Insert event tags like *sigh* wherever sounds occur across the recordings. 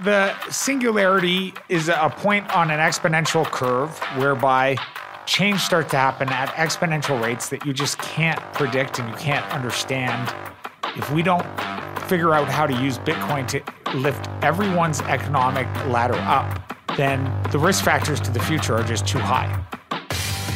the singularity is a point on an exponential curve whereby change starts to happen at exponential rates that you just can't predict and you can't understand. If we don't figure out how to use Bitcoin to lift everyone's economic ladder up, then the risk factors to the future are just too high.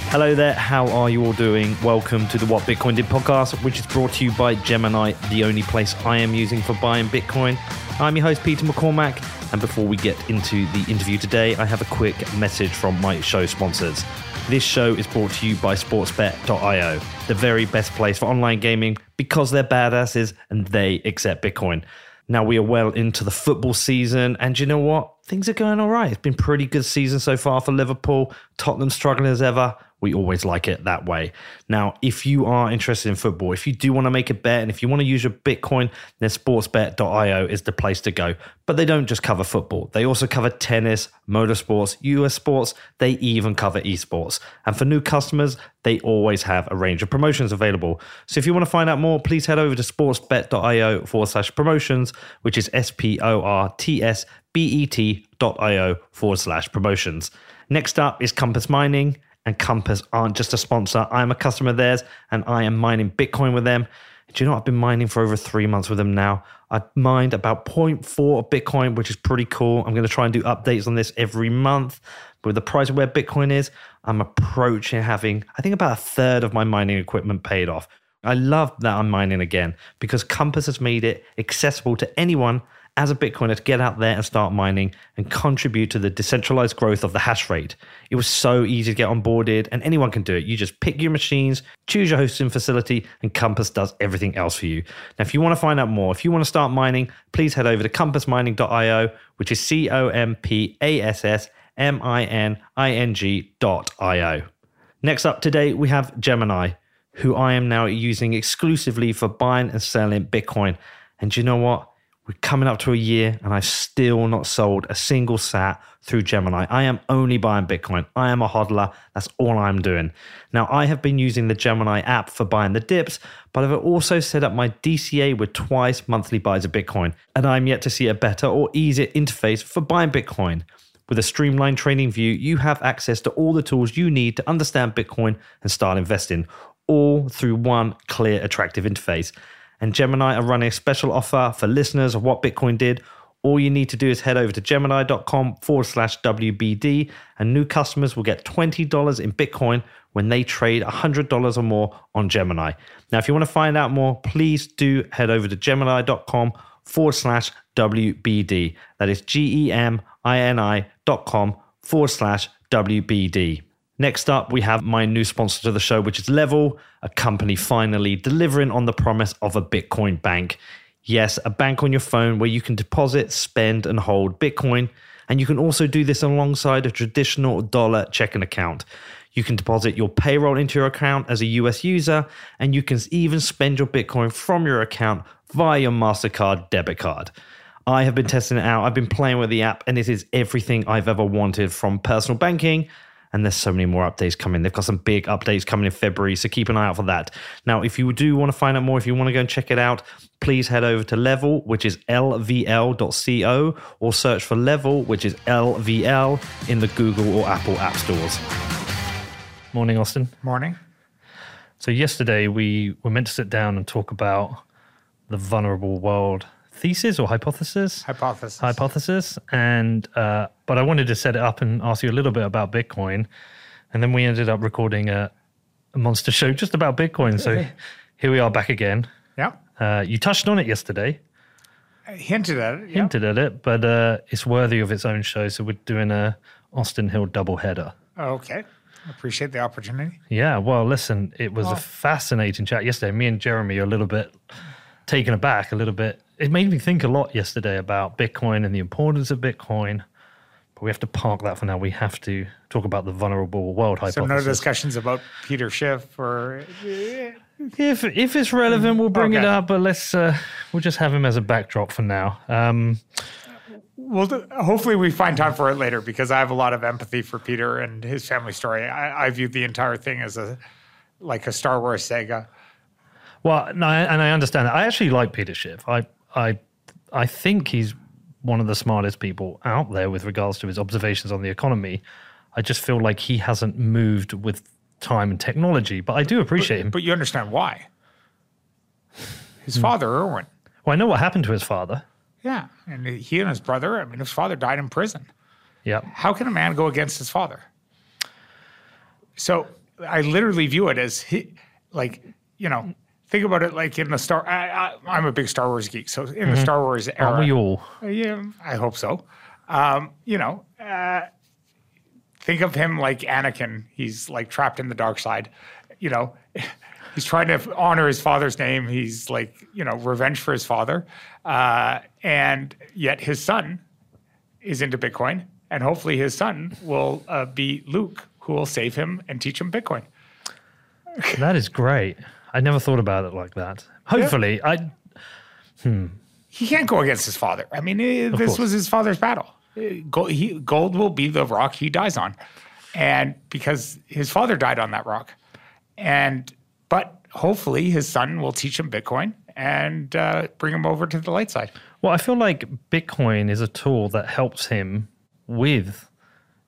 Hello there, how are you all doing? Welcome to the What Bitcoin Did podcast, which is brought to you by Gemini, the only place I am using for buying Bitcoin. I'm your host, Peter McCormack, and before we get into the interview today, I have a quick message from my show sponsors. This show is brought to you by sportsbet.io, the very best place for online gaming because they're badasses and they accept Bitcoin. Now we are well into the football season, and you know what? Things are going all right. It's been pretty good season so far for Liverpool. Tottenham struggling as ever we always like it that way. Now, if you are interested in football, if you do want to make a bet and if you want to use your Bitcoin, then sportsbet.io is the place to go. But they don't just cover football, they also cover tennis, motorsports, US sports, they even cover esports. And for new customers, they always have a range of promotions available. So if you want to find out more, please head over to sportsbet.io forward slash promotions, which is S P O R T S B E T.io forward slash promotions. Next up is Compass Mining and Compass aren't just a sponsor. I'm a customer of theirs and I am mining Bitcoin with them. Do you know, I've been mining for over three months with them now. I mined about 0.4 of Bitcoin, which is pretty cool. I'm going to try and do updates on this every month. But with the price of where Bitcoin is, I'm approaching having, I think, about a third of my mining equipment paid off. I love that I'm mining again because Compass has made it accessible to anyone as a Bitcoiner to get out there and start mining and contribute to the decentralized growth of the hash rate. It was so easy to get onboarded, and anyone can do it. You just pick your machines, choose your hosting facility, and Compass does everything else for you. Now, if you want to find out more, if you want to start mining, please head over to compassmining.io, which is C O M P A S S M I N I N G.io. Next up today, we have Gemini, who I am now using exclusively for buying and selling Bitcoin. And you know what? We're coming up to a year and I've still not sold a single sat through Gemini. I am only buying Bitcoin. I am a hodler. That's all I'm doing. Now, I have been using the Gemini app for buying the dips, but I've also set up my DCA with twice monthly buys of Bitcoin. And I'm yet to see a better or easier interface for buying Bitcoin. With a streamlined trading view, you have access to all the tools you need to understand Bitcoin and start investing, all through one clear, attractive interface and Gemini are running a special offer for listeners of what Bitcoin did. All you need to do is head over to gemini.com forward slash WBD, and new customers will get $20 in Bitcoin when they trade $100 or more on Gemini. Now, if you want to find out more, please do head over to gemini.com forward slash WBD. That is G E M I N I dot com forward slash WBD. Next up, we have my new sponsor to the show, which is Level, a company finally delivering on the promise of a Bitcoin bank. Yes, a bank on your phone where you can deposit, spend, and hold Bitcoin. And you can also do this alongside a traditional dollar checking account. You can deposit your payroll into your account as a US user, and you can even spend your Bitcoin from your account via your MasterCard debit card. I have been testing it out. I've been playing with the app, and it is everything I've ever wanted from personal banking and there's so many more updates coming. They've got some big updates coming in February, so keep an eye out for that. Now, if you do want to find out more, if you want to go and check it out, please head over to Level, which is lvl.co, or search for Level, which is LVL, in the Google or Apple app stores. Morning, Austin. Morning. So, yesterday we were meant to sit down and talk about the vulnerable world thesis or hypothesis? Hypothesis. Hypothesis. And uh, but I wanted to set it up and ask you a little bit about Bitcoin, and then we ended up recording a, a monster show just about Bitcoin. So here we are back again. Yeah. Uh, you touched on it yesterday. I hinted at it. Hinted at it, but uh, it's worthy of its own show. So we're doing a Austin Hill double header. Okay. Appreciate the opportunity. Yeah, well, listen, it was a fascinating chat yesterday. Me and Jeremy are a little bit taken aback, a little bit it made me think a lot yesterday about Bitcoin and the importance of Bitcoin. But we have to park that for now. We have to talk about the vulnerable world hypothesis. So no discussions about Peter Schiff or if if it's relevant, we'll bring okay. it up. But let's uh, we'll just have him as a backdrop for now. Um, well, hopefully we find time for it later because I have a lot of empathy for Peter and his family story. I, I view the entire thing as a like a Star Wars saga. Well, no, and I understand that. I actually like Peter Schiff. I I I think he's one of the smartest people out there with regards to his observations on the economy. I just feel like he hasn't moved with time and technology, but I do appreciate him. But you understand why. His hmm. father, Irwin. Well, I know what happened to his father. Yeah. And he and his brother, I mean, his father died in prison. Yeah. How can a man go against his father? So I literally view it as he, like, you know, think about it like in the Star. I, I, I'm a big Star Wars geek, so in the Star Wars era, Aren't we all? yeah, I hope so. Um, you know, uh, think of him like Anakin. He's like trapped in the dark side. You know, *laughs* he's trying to honor his father's name. He's like, you know, revenge for his father. Uh, and yet his son is into Bitcoin. And hopefully his son will uh, be Luke, who will save him and teach him Bitcoin. That is great. I never thought about it like that. Hopefully, I he can't go against his father. I mean, eh, this was his father's battle. Eh, Gold, he, gold will be the rock he dies on, and because his father died on that rock, and but hopefully his son will teach him Bitcoin and uh, bring him over to the light side. Well, I feel like Bitcoin is a tool that helps him with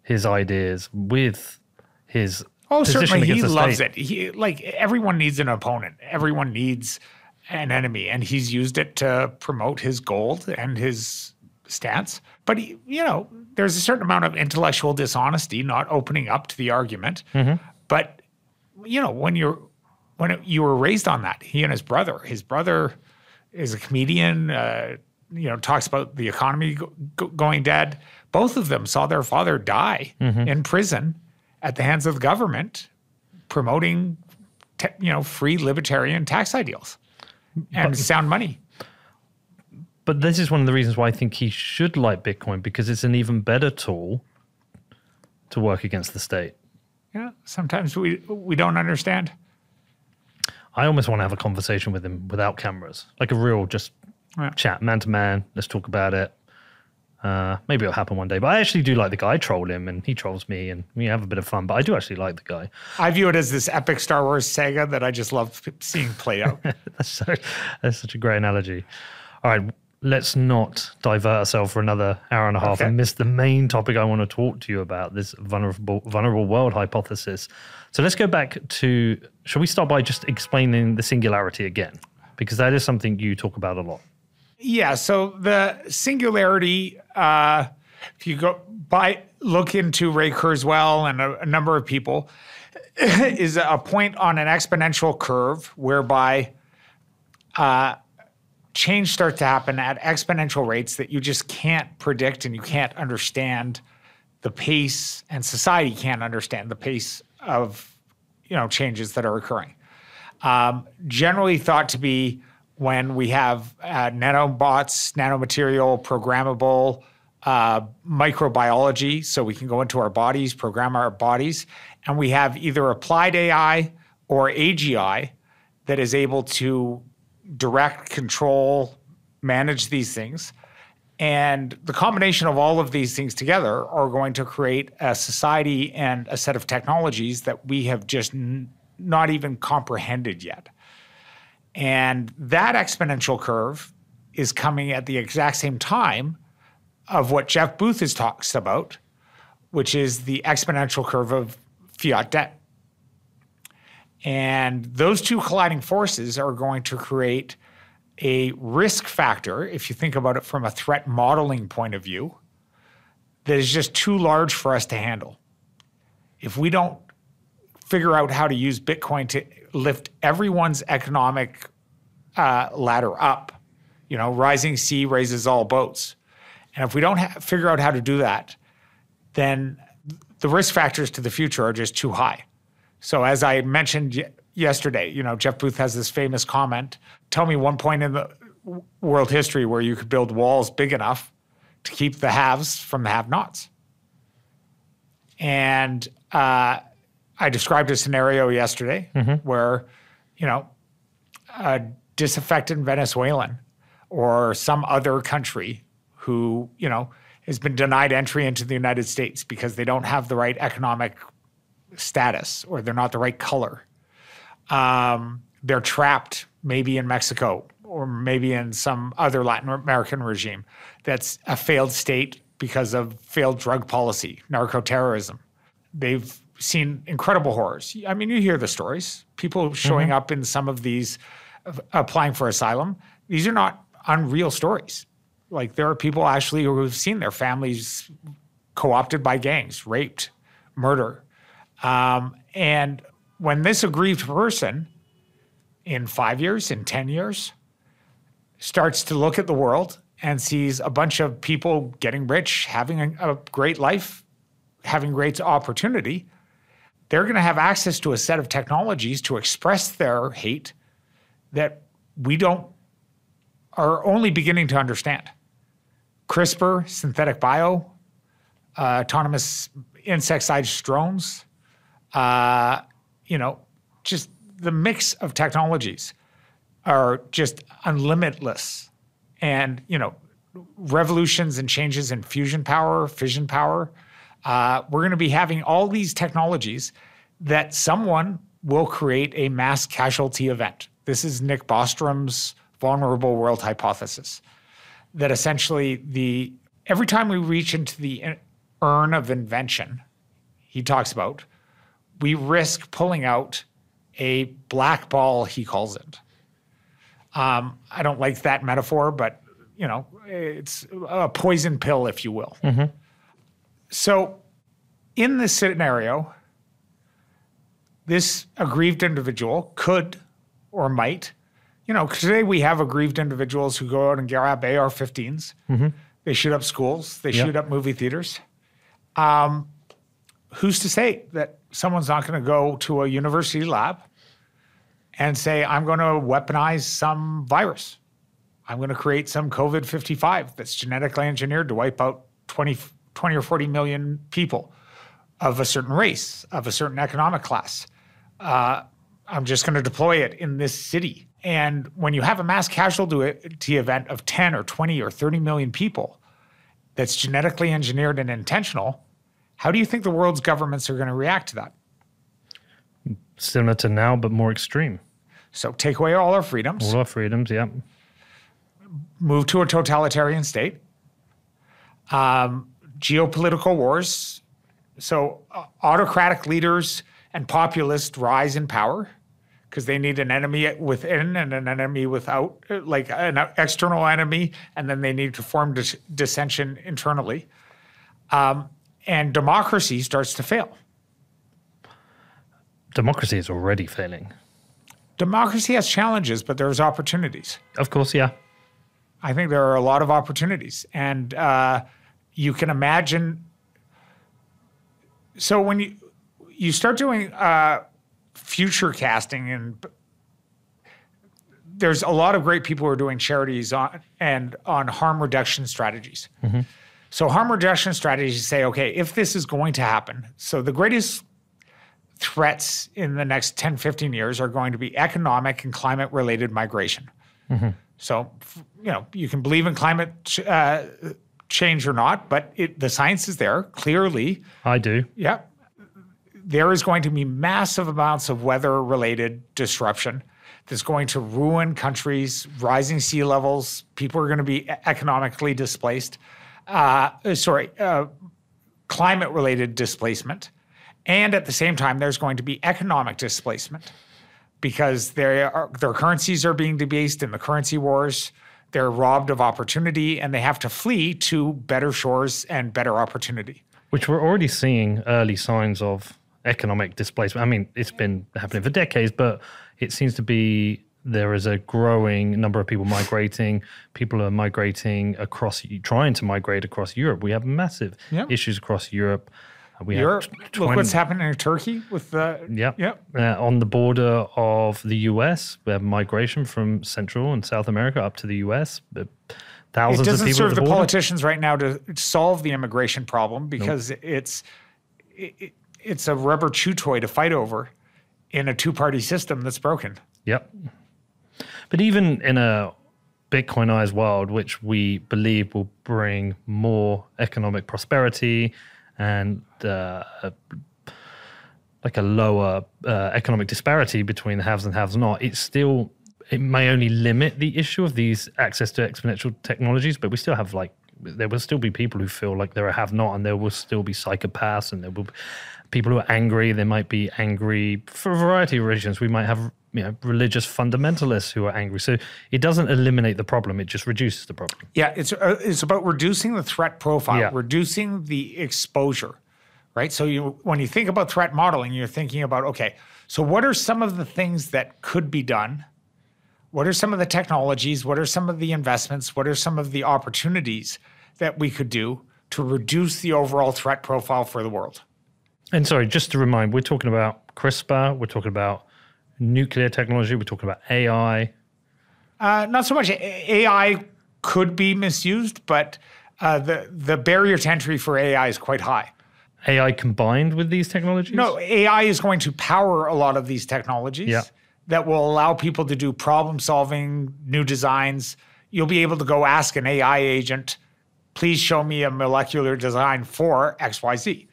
his ideas, with his Oh, certainly he loves state. it. He like everyone needs an opponent. Everyone needs an enemy, and he's used it to promote his gold and his stance. But he, you know, there's a certain amount of intellectual dishonesty, not opening up to the argument. But you know, when you're when you were raised on that, he and his brother. His brother is a comedian. Uh, you know, talks about the economy go, go, going dead. Both of them saw their father die in prison at the hands of the government, promoting, te- you know, free libertarian tax ideals and sound money. But this is one of the reasons why I think he should like Bitcoin because it's an even better tool to work against the state. Yeah, sometimes we we don't understand. I almost want to have a conversation with him without cameras, like a real just Yeah. chat, man to man. Let's talk about it. Uh, maybe it'll happen one day. But I actually do like the guy. I troll him, and he trolls me, and we have a bit of fun. But I do actually like the guy. I view it as this epic Star Wars saga that I just love seeing play out. *laughs* That's, so, that's such a great analogy. All right, let's not divert ourselves for another hour and a half Okay. and miss the main topic I want to talk to you about this vulnerable vulnerable world hypothesis. So let's go back to. Shall we start by just explaining the singularity again? Because that is something you talk about a lot. Yeah. So the singularity, uh, if you go by look into Ray Kurzweil and a, a number of people, *laughs* is a point on an exponential curve whereby uh, change starts to happen at exponential rates that you just can't predict and you can't understand the pace, and society can't understand the pace of you know changes that are occurring. Um, generally thought to be when we have uh, nanobots, nanomaterial, programmable uh, microbiology, so we can go into our bodies, program our bodies, and we have either applied AI or AGI that is able to direct, control, manage these things. And the combination of all of these things together are going to create a society and a set of technologies that we have just n- not even comprehended yet. And that exponential curve is coming at the exact same time of what Jeff Booth has talks about, which is the exponential curve of fiat debt. And those two colliding forces are going to create a risk factor, if you think about it from a threat modeling point of view, that is just too large for us to handle. If we don't figure out how to use Bitcoin to lift everyone's economic uh, ladder up, you know, rising sea raises all boats. And if we don't ha- figure out how to do that, then the risk factors to the future are just too high. So as I mentioned y- yesterday, you know, Jeff Booth has this famous comment, tell me one point in the world history where you could build walls big enough to keep the haves from the have-nots. And uh, I described a scenario yesterday where, you know, a disaffected Venezuelan or some other country who, you know, has been denied entry into the United States because they don't have the right economic status or they're not the right color. Um, they're trapped maybe in Mexico or maybe in some other Latin American regime that's a failed state because of failed drug policy, narco terrorism. They've seen incredible horrors. I mean, you hear the stories. People showing up in some of these, applying for asylum. These are not unreal stories. Like there are people actually who have seen their families co-opted by gangs, raped, murder, um, and when this aggrieved person, in five years, in ten years, starts to look at the world and sees a bunch of people getting rich, having a, a great life, having great opportunity, they're going to have access to a set of technologies to express their hate that we don't are only beginning to understand. CRISPR, synthetic bio, uh, autonomous insect-sized drones, uh, you know, just the mix of technologies are just unlimitless. And, you know, revolutions and changes in fusion power, fission power, uh, we're going to be having all these technologies that someone will create a mass casualty event. This is Nick Bostrom's vulnerable world hypothesis that essentially the every time we reach into the urn of invention he talks about we risk pulling out a black ball he calls it um, i don't like that metaphor but you know it's a poison pill if you will Mm-hmm. So in this scenario this aggrieved individual could or might you know, today we have aggrieved individuals who go out and grab AR 15s. They shoot up schools, they Yeah. shoot up movie theaters. Um, who's to say that someone's not going to go to a university lab and say, I'm going to weaponize some virus? I'm going to create some COVID 55 that's genetically engineered to wipe out 20, 20 or 40 million people of a certain race, of a certain economic class. Uh, I'm just going to deploy it in this city. And when you have a mass casualty event of 10 or 20 or 30 million people that's genetically engineered and intentional, how do you think the world's governments are going to react to that? Similar to now, but more extreme. So take away all our freedoms, All our freedoms, yeah. move to a totalitarian state, um, geopolitical wars. So uh, autocratic leaders and populists rise in power because they need an enemy within and an enemy without, uh, like an external enemy, and then they need to form dis- dissension internally. Um, and democracy starts to fail. Democracy is already failing. Democracy has challenges, but there's opportunities. Of course, yeah. I think there are a lot of opportunities, and uh, you can imagine. So when you you start doing uh, future casting, and there's a lot of great people who are doing charities on and on harm reduction strategies. So harm reduction strategies say, okay, if this is going to happen, so the greatest threats in the next 10, 15 years are going to be economic and climate related migration. So, you know, you can believe in climate uh, change or not, but it, the science is there clearly. I do. Yeah. There is going to be massive amounts of weather related disruption that's going to ruin countries, rising sea levels. People are going to be economically displaced. Uh, sorry, uh, climate related displacement. And at the same time, there's going to be economic displacement because their are, their currencies are being debased in the currency wars. They're robbed of opportunity and they have to flee to better shores and better opportunity. Which we're already seeing early signs of economic displacement. I mean, it's been happening for decades, but it seems to be there is a growing number of people migrating. People are migrating across, trying to migrate across Europe. We have massive Yeah. issues across Europe. We Europe, look what's happening in Turkey with the. Yep. Uh, on the border of the US, we have migration from Central and South America up to the US. It Thousands of doesn't serve the the politicians right now to solve the immigration problem because it's it, it- it's a rubber chew toy to fight over in a two-party system that's broken. Yep. But even in a Bitcoinized world, which we believe will bring more economic prosperity and uh, like a lower uh, economic disparity between the haves and haves not, it's still it may only limit the issue of these access to exponential technologies, but we still have like there will still be people who feel like they're a have not, and there will still be psychopaths, and there will be people who are angry. They might be angry for a variety of reasons. We might have you know religious fundamentalists who are angry. So it doesn't eliminate the problem; it just reduces the problem. Yeah, it's uh, it's about reducing the threat profile, Yeah. reducing the exposure, right? So you when you think about threat modeling, you're thinking about okay, so what are some of the things that could be done? What are some of the technologies? What are some of the investments? What are some of the opportunities that we could do to reduce the overall threat profile for the world? And sorry, just to remind, we're talking about CRISPR, we're talking about nuclear technology, we're talking about AI. Uh, not so much AI could be misused, but uh, the the barrier to entry for AI is quite high. AI combined with these technologies? No, AI is going to power a lot of these technologies Yeah. that will allow people to do problem solving, new designs. You'll be able to go ask an AI agent, please show me a molecular design for XYZ.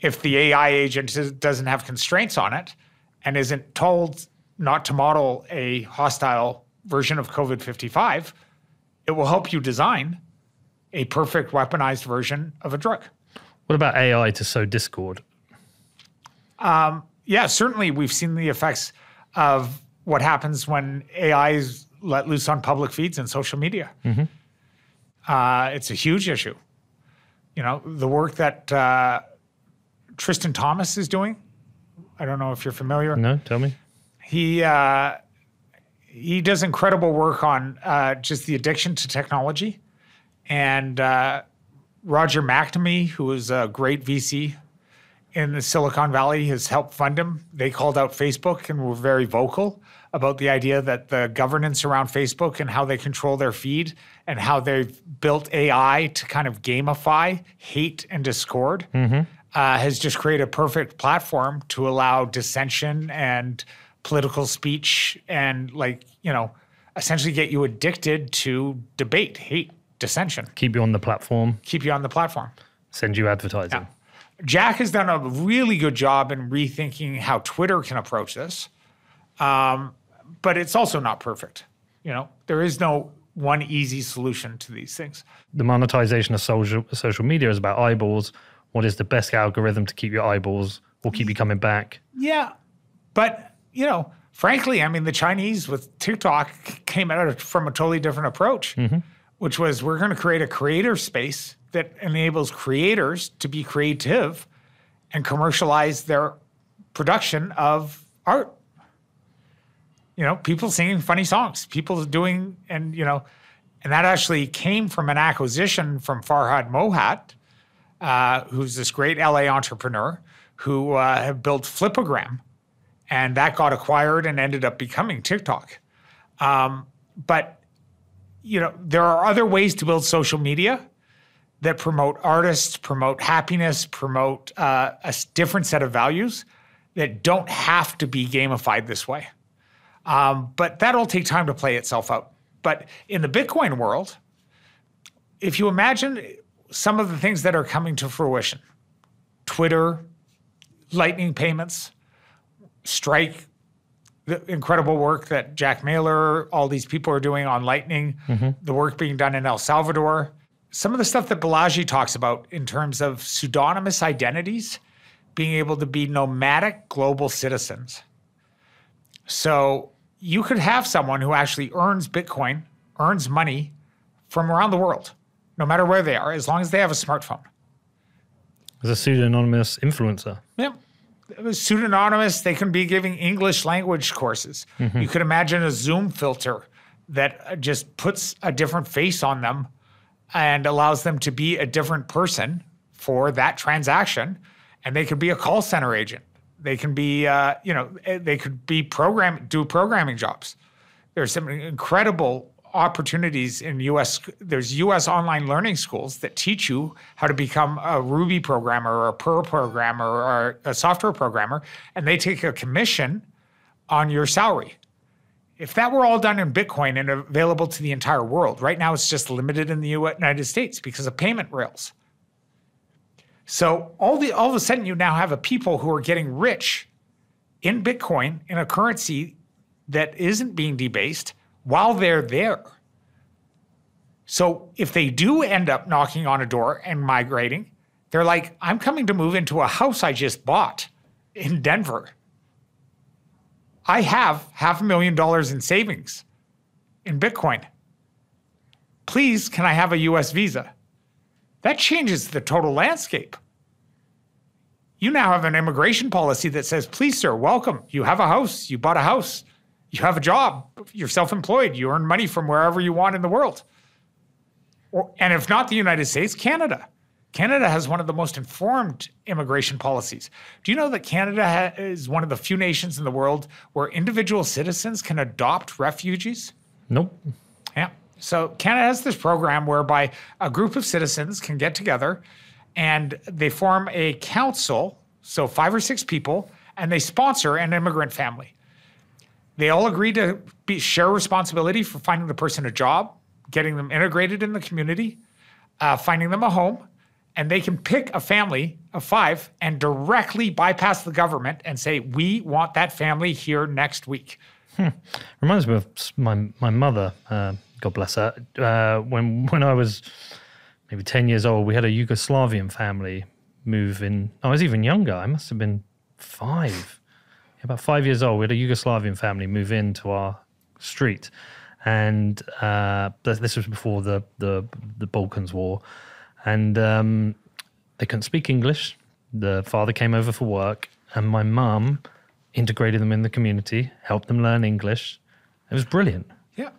If the AI agent doesn't have constraints on it and isn't told not to model a hostile version of COVID 55, it will help you design a perfect weaponized version of a drug. What about AI to sow discord? yeah, certainly we've seen the effects of what happens when AI is let loose on public feeds and social media. Uh, it's a huge issue. You know, the work that uh, Tristan Thomas is doing. I don't know if you're familiar. No, tell me. He uh, he does incredible work on uh, just the addiction to technology, and uh, Roger McNamee, who is a great VC in the Silicon Valley, has helped fund him. They called out Facebook and were very vocal about the idea that the governance around Facebook and how they control their feed and how they've built AI to kind of gamify hate and discord uh, has just created a perfect platform to allow dissension and political speech and like you know essentially get you addicted to debate hate dissension Keep you on the platform, keep you on the platform send you advertising. Yeah. Jack has done a really good job in rethinking how Twitter can approach this, um, but it's also not perfect. You know, there is no one easy solution to these things. The monetization of social social media is about eyeballs. What is the best algorithm to keep your eyeballs or keep you coming back? Yeah, but you know, frankly, I mean, the Chinese with TikTok came at it from a totally different approach, mm-hmm. which was we're going to create a creator space that enables creators to be creative and commercialize their production of art. You know, people singing funny songs, people doing, and you know, and that actually came from an acquisition from Farhad Mohit, uh, who's this great LA entrepreneur who uh, built Flipagram, and that got acquired and ended up becoming TikTok. Um, but you know, there are other ways to build social media that promote artists, promote happiness, promote uh, a different set of values that don't have to be gamified this way. Um, but that'll take time to play itself out. But in the Bitcoin world, if you imagine some of the things that are coming to fruition, Twitter, Lightning payments, Strike, the incredible work that Jack Mallers, all these people are doing on Lightning, mm-hmm. the work being done in El Salvador, some of the stuff that Balaji talks about in terms of pseudonymous identities being able to be nomadic global citizens. So you could have someone who actually earns Bitcoin, earns money from around the world, no matter where they are, as long as they have a smartphone. As a pseudonymous influencer. Yeah. It pseudonymous. They can be giving English language courses. You could imagine a Zoom filter that uh, just puts a different face on them and allows them to be a different person for that transaction. And they could be a call center agent. They can be, uh, you know, eh, they could be program do programming jobs. There's some incredible opportunities in US there's US online learning schools that teach you how to become a Ruby programmer or a Perl programmer or a software programmer and they take a commission on your salary. If that were all done in Bitcoin and available to the entire world, right now it's just limited in the United States because of payment rails. So all the all of a sudden you now have a people who are getting rich in Bitcoin in a currency that isn't being debased while they're there. So if they do end up knocking on a door and migrating, they're like, I'm coming to move into a house I just bought in Denver. I have half a million dollars in savings in Bitcoin. Please, can I have a US visa? That changes the total landscape. You now have an immigration policy that says, please, sir, welcome. You have a house, you bought a house, you have a job, you're self employed, you earn money from wherever you want in the world. Or, and if not the United States, Canada. Canada has one of the most informed immigration policies. Do you know that Canada ha- is one of the few nations in the world where individual citizens can adopt refugees? Nope. Yeah. So Canada has this program whereby a group of citizens can get together and they form a council, so five or six people, and they sponsor an immigrant family. They all agree to be, share responsibility for finding the person a job, getting them integrated in the community, uh, finding them a home, and they can pick a family of five and directly bypass the government and say, "We want that family here next week." Reminds me of my my mother. Uh, God bless her. Uh, when when I was maybe ten years old, we had a Yugoslavian family move in. I was even younger. I must have been five, about five years old. We had a Yugoslavian family move into our street, and uh, this was before the the the Balkans War, and um, they couldn't speak English. The father came over for work, and my mum integrated them in the community, helped them learn English. It was brilliant. Yeah.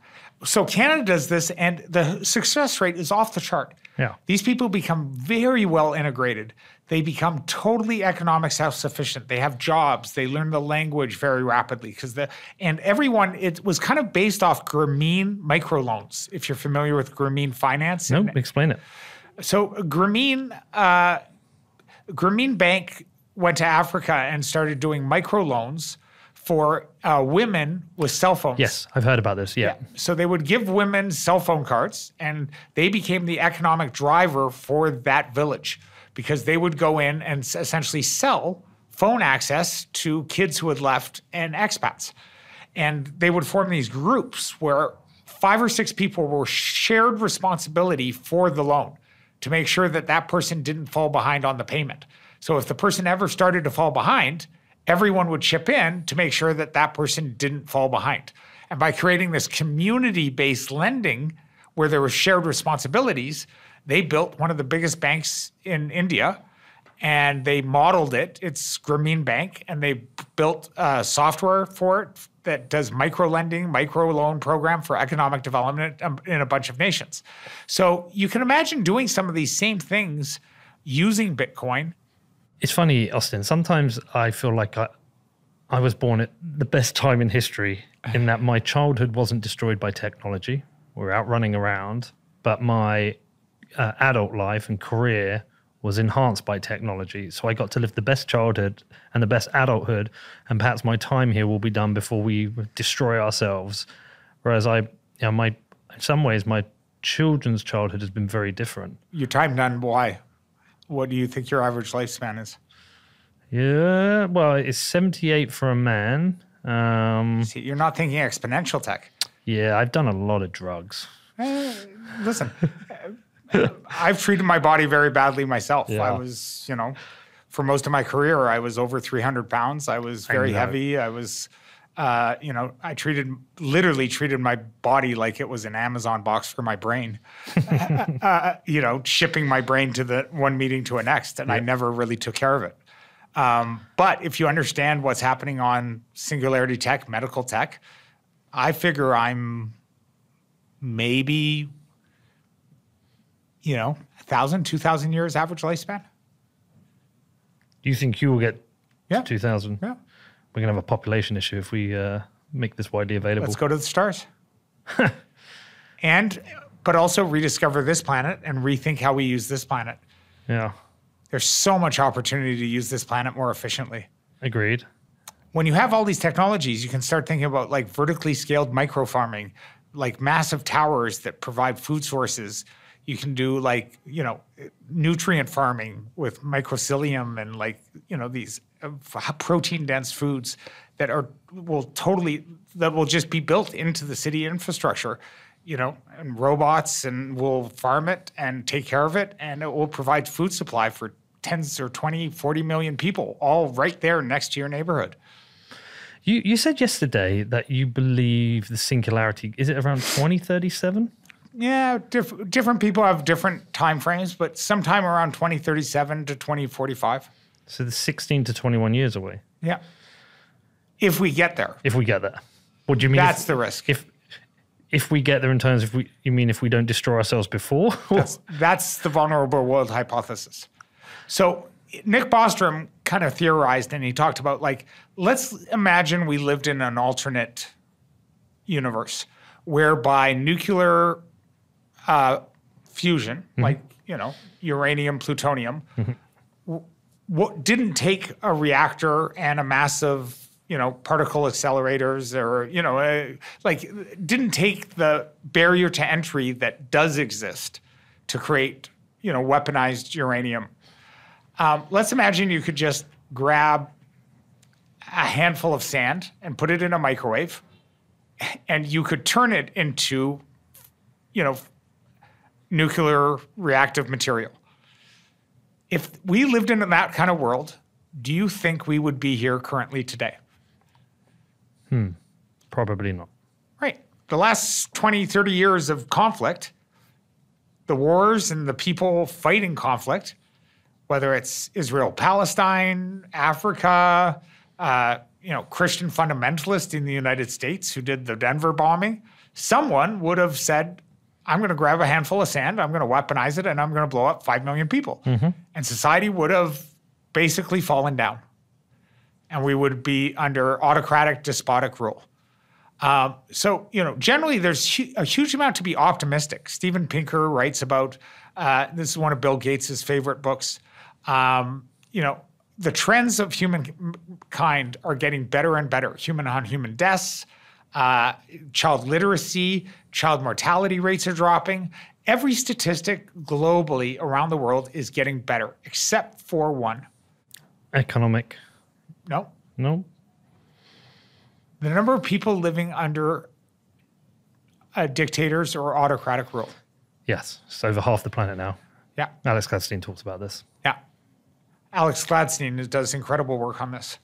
So Canada does this, and the success rate is off the chart. Yeah. These people become very well integrated. They become totally economic self-sufficient. They have jobs. They learn the language very rapidly because the and everyone it was kind of based off Grameen microloans. If you're familiar with Grameen Finance, No, And- explain it. so Grameen, uh, Grameen Bank went to Africa and started doing microloans for uh, women with cell phones. Yes, I've heard about this. Yeah. So they would give women cell phone cards, and they became the economic driver for that village because they would go in and essentially sell phone access to kids who had left and expats. And they would form these groups where five or six people were shared responsibility for the loan to make sure that that person didn't fall behind on the payment. So if the person ever started to fall behind, everyone would chip in to make sure that that person didn't fall behind. And by creating this community based lending where there were shared responsibilities, they built one of the biggest banks in India and they modeled it. It's Grameen Bank, and they built uh, software for it that does micro lending, micro loan program for economic development um, in a bunch of nations. So you can imagine doing some of these same things using Bitcoin. It's funny, Austin. Sometimes I feel like I, I was born at the best time in history in that my childhood wasn't destroyed by technology. We're out running around, but my uh, adult life and career was enhanced by technology. So I got to live the best childhood and the best adulthood, and perhaps my time here will be done before we destroy ourselves. Whereas I, you know, my in some ways my children's childhood has been very different. Your time done. Why? What do you think your average lifespan is? Yeah, well, it's 78 for a man. Um, See, you're not thinking exponential tech. yeah, I've done a lot of drugs. Listen, I've treated my body very badly myself. Yeah. I was, you know, for most of my career, I was over 300 pounds. I was very know. heavy. I was, uh, you know, I treated, literally treated my body like it was an Amazon box for my brain, *laughs* uh, you know, shipping my brain to the one meeting to a next. And I never really took care of it. Um, but if you understand what's happening on singularity tech, medical tech, I figure I'm maybe you know, a thousand, two thousand years average lifespan. Do you think you will get Yeah. 2000? Yeah. We're going to have a population issue if we uh, make this widely available. Let's go to the stars. *laughs* and, but also rediscover this planet and rethink how we use this planet. Yeah, There's so much opportunity to use this planet more efficiently. agreed. When you have all these technologies, you can start thinking about like vertically scaled micro farming, like massive towers that provide food sources. You can do like, you know, nutrient farming with mycelium and like, you know, these uh, protein dense foods that are will totally that will just be built into the city infrastructure, you know, and robots and will farm it and take care of it and it will provide food supply for tens or 20, 40 million people all right there next to your neighborhood. You you said yesterday that you believe the singularity is it around 2037? Yeah, diff- different people have different time frames, but sometime around 2037 to 2045. So the 16 to 21 years away. Yeah. If we get there, If we get there. What do you mean? that's if, the risk. if if we get there in terms of we you mean if we don't destroy ourselves before? *laughs* That's, that's the vulnerable world hypothesis. So Nick Bostrom kind of theorized and he talked about like, let's imagine we lived in an alternate universe whereby nuclear uh, fusion, like, you know, uranium, plutonium, w- w- didn't take a reactor and a massive you know particle accelerators or you know uh, like didn't take the barrier to entry that does exist to create you know weaponized uranium. Um, let's imagine you could just grab a handful of sand and put it in a microwave and you could turn it into you know nuclear reactive material if we lived in that kind of world do you think we would be here currently today Probably not. Right. The last 20, 30 years of conflict, the wars and the people fighting conflict, whether it's Israel, Palestine, Africa, uh, you know, Christian fundamentalists in the United States who did the Denver bombing, someone would have said, I'm going to grab a handful of sand, I'm going to weaponize it, and I'm going to blow up 5 million people. And society would have basically fallen down. And we would be under autocratic, despotic rule. Um, so, you know, generally there's hu- a huge amount to be optimistic. Steven Pinker writes about uh, this is one of Bill Gates' favorite books. Um, you know, the trends of humankind are getting better and better. Human on human deaths, uh, child literacy, child mortality rates are dropping. Every statistic globally around the world is getting better, except for one. Economic. No, No. the number of people living under uh, dictators or autocratic rule. Yes. It's over half the planet now. Yeah, Alex Gladstein talks about this. yeah. Alex Gladstein does incredible work on this.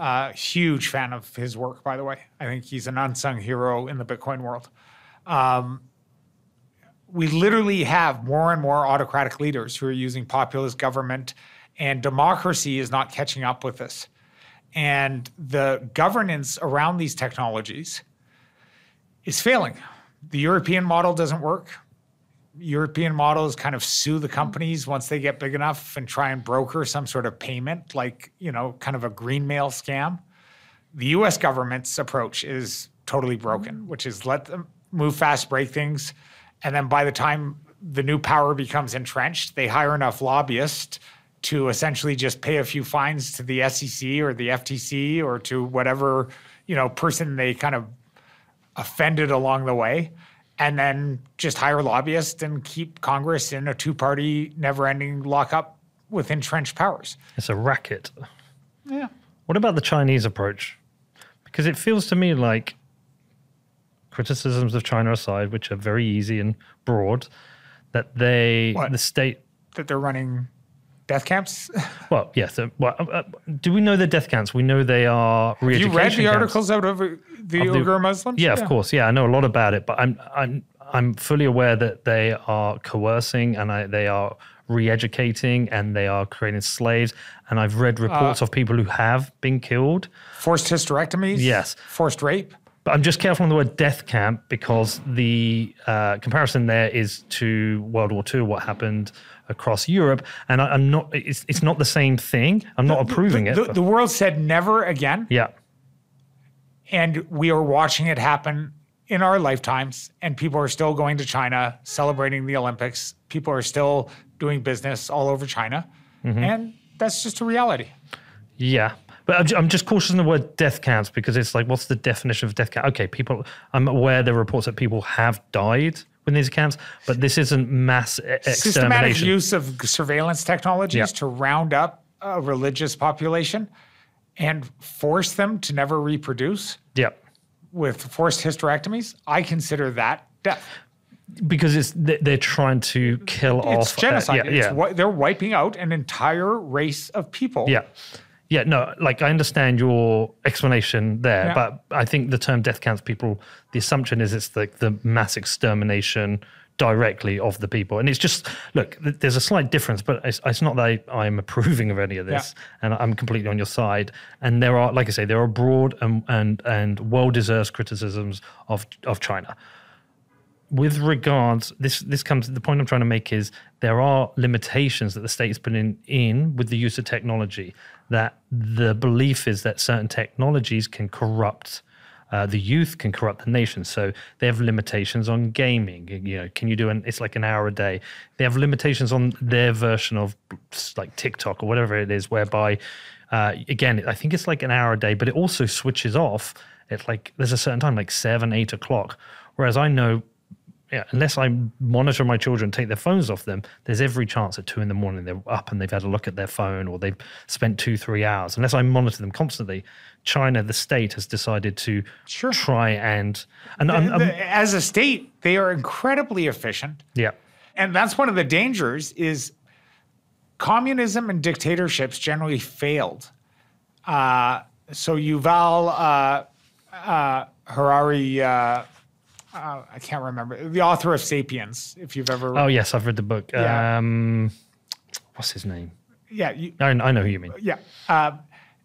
Uh, huge fan of his work, by the way. I think he's an unsung hero in the Bitcoin world. Um, we literally have more and more autocratic leaders who are using populist government, and democracy is not catching up with this. And the governance around these technologies is failing. The European model doesn't work. European models kind of sue the mm-hmm. companies once they get big enough and try and broker some sort of payment, like, you know, kind of a green mail scam. The US government's approach is totally broken, mm-hmm. which is let them move fast, break things. And then by the time the new power becomes entrenched, they hire enough lobbyists to essentially just pay a few fines to the SEC or the FTC or to whatever, you know, person they kind of offended along the way and then just hire lobbyists and keep Congress in a two party, never ending lockup with entrenched powers. It's a racket. Yeah. What about the Chinese approach? Because it feels to me like criticisms of China aside, which are very easy and broad, that they, What? the state, That they're running death camps. *laughs* well, yes. uh, well, uh, uh, do we know the death camps? We know they are you re-education read the articles out of the Uyghur Muslims? Yeah, of course. Yeah, I know a lot about it, but I'm I'm I'm fully aware that they are coercing and I, they are re-educating and they are creating slaves. And I've read reports Uh, of people who have been killed. Forced hysterectomies? Yes. Forced rape? But I'm just careful on the word death camp because the uh, comparison there is to World War II, what happened across Europe, and I, I'm not. It's it's not the same thing. I'm not approving it. The, the world said never again, yeah, and we are watching it happen in our lifetimes. And people are still going to China, celebrating the Olympics. People are still doing business all over China, Mm-hmm. and that's just a reality. Yeah. But I'm just cautious in the word death counts because it's like, what's the definition of death count? Okay, people, I'm aware there are reports that people have died within these camps, but this isn't mass Systematic use of surveillance technologies Yeah. to round up a religious population and force them to never reproduce. Yeah. with forced hysterectomies, I consider that death. because it's they- they're trying to kill It's off uh, genocide. yeah, It's yeah. they're wiping out an entire race of people. Yeah. Yeah, no, like I understand your explanation there, Yeah. but I think the term death counts people, the assumption is it's like the mass extermination directly of the people. And it's just, look, there's a slight difference, but it's, it's not that I, I'm approving of any of this and I'm completely on your side. And there are, like I say, there are broad and, and, and well deserved criticisms of, of China with regards this this comes the point i'm trying to make is there are limitations that the state is putting in with the use of technology that the belief is that certain technologies can corrupt uh, the youth can corrupt the nation. So they have limitations on gaming you know can you do an it's like an hour a day. They have limitations on their version of like tiktok or whatever it is whereby uh, again i think it's like an hour a day but it also switches off at like there's a certain time like seven eight o'clock. Whereas i know yeah, unless I monitor my children, take their phones off them, there's every chance at two in the morning they're up and they've had a look at their phone or they've spent two, three hours. Unless I monitor them constantly, China, the state, has decided to Sure. try and and The- As a state, they are incredibly efficient. yeah, And that's one of the dangers is communism and dictatorships generally failed. Uh, so Yuval uh, uh, Harari, uh, uh, I can't remember, the author of *Sapiens*. If you've ever, oh yes, I've read the book. Yeah. Um, what's his name? yeah, you, I, I know who you mean. yeah. Uh,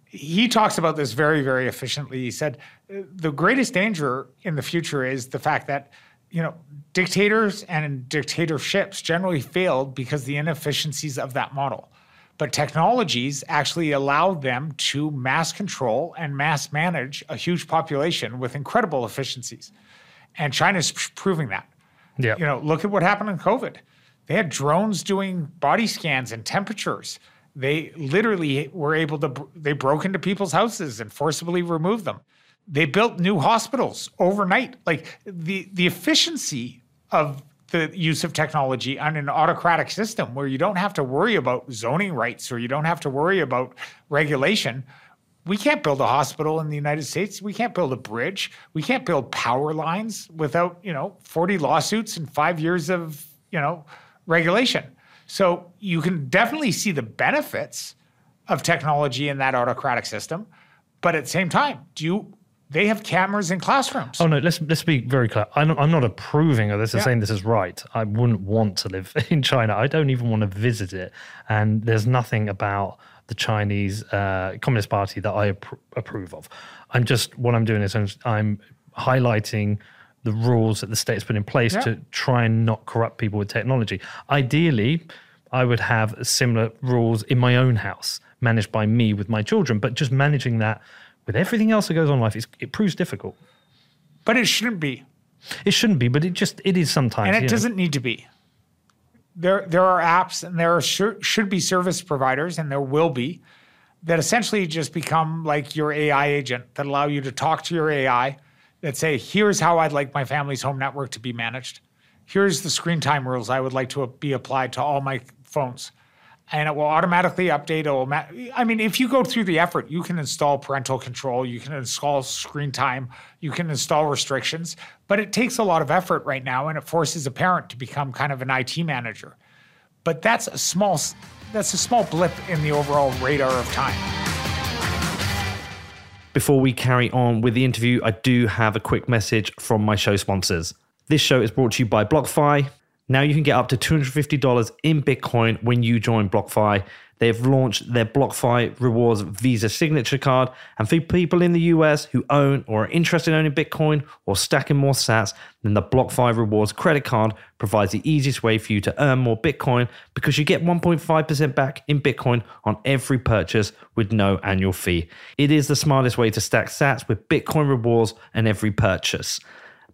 he talks about this very, very efficiently. He said uh, the greatest danger in the future is the fact that you know dictators and dictatorships generally failed because the inefficiencies of that model. But technologies actually allow them to mass control and mass manage a huge population with incredible efficiencies. And China's proving that. Yeah, You know, look at what happened in COVID. They had drones doing body scans and temperatures. They literally were able to, they broke into people's houses and forcibly removed them. They built new hospitals overnight. Like the, the efficiency of the use of technology on an autocratic system where you don't have to worry about zoning rights or you don't have to worry about regulation. We can't build a hospital in the United States. We can't build a bridge. We can't build power lines without, you know, 40 lawsuits and five years of, you know, regulation. So you can definitely see the benefits of technology in that autocratic system. But at the same time, do you they have cameras in classrooms. Oh no, let's let's be very clear. I'm, I'm not approving of this and Yeah. saying this is right. I wouldn't want to live *laughs* in China. I don't even want to visit it. And there's nothing about the Chinese uh, Communist Party that I appro- approve of. I'm just what I'm doing is I'm, I'm highlighting the rules that the state's put in place Yeah. to try and not corrupt people with technology. Ideally, I would have similar rules in my own house, managed by me with my children. But just managing that with everything else that goes on in life, is, it proves difficult. but it shouldn't be. It shouldn't be, but it just it is sometimes. and it doesn't need to be. There, there are apps and there should, should be service providers, and there will be, that essentially just become like your AI agent that allow you to talk to your AI that say, here's how I'd like my family's home network to be managed. Here's the screen time rules I would like to be applied to all my phones. And it will automatically update. It will ma- I mean, if you go through the effort, you can install parental control, you can install screen time, you can install restrictions, but it takes a lot of effort right now and it forces a parent to become kind of an IT manager. But that's a small that's a small blip in the overall radar of time. Before we carry on with the interview, I do have a quick message from my show sponsors. This show is brought to you by BlockFi. Now you can get up to $250 in Bitcoin when you join BlockFi. They've launched their BlockFi Rewards Visa Signature Card. And for people in the US who own or are interested in owning Bitcoin or stacking more sats, then the BlockFi Rewards credit card provides the easiest way for you to earn more Bitcoin because you get 1.5% back in Bitcoin on every purchase with no annual fee. It is the smartest way to stack sats with Bitcoin rewards and every purchase.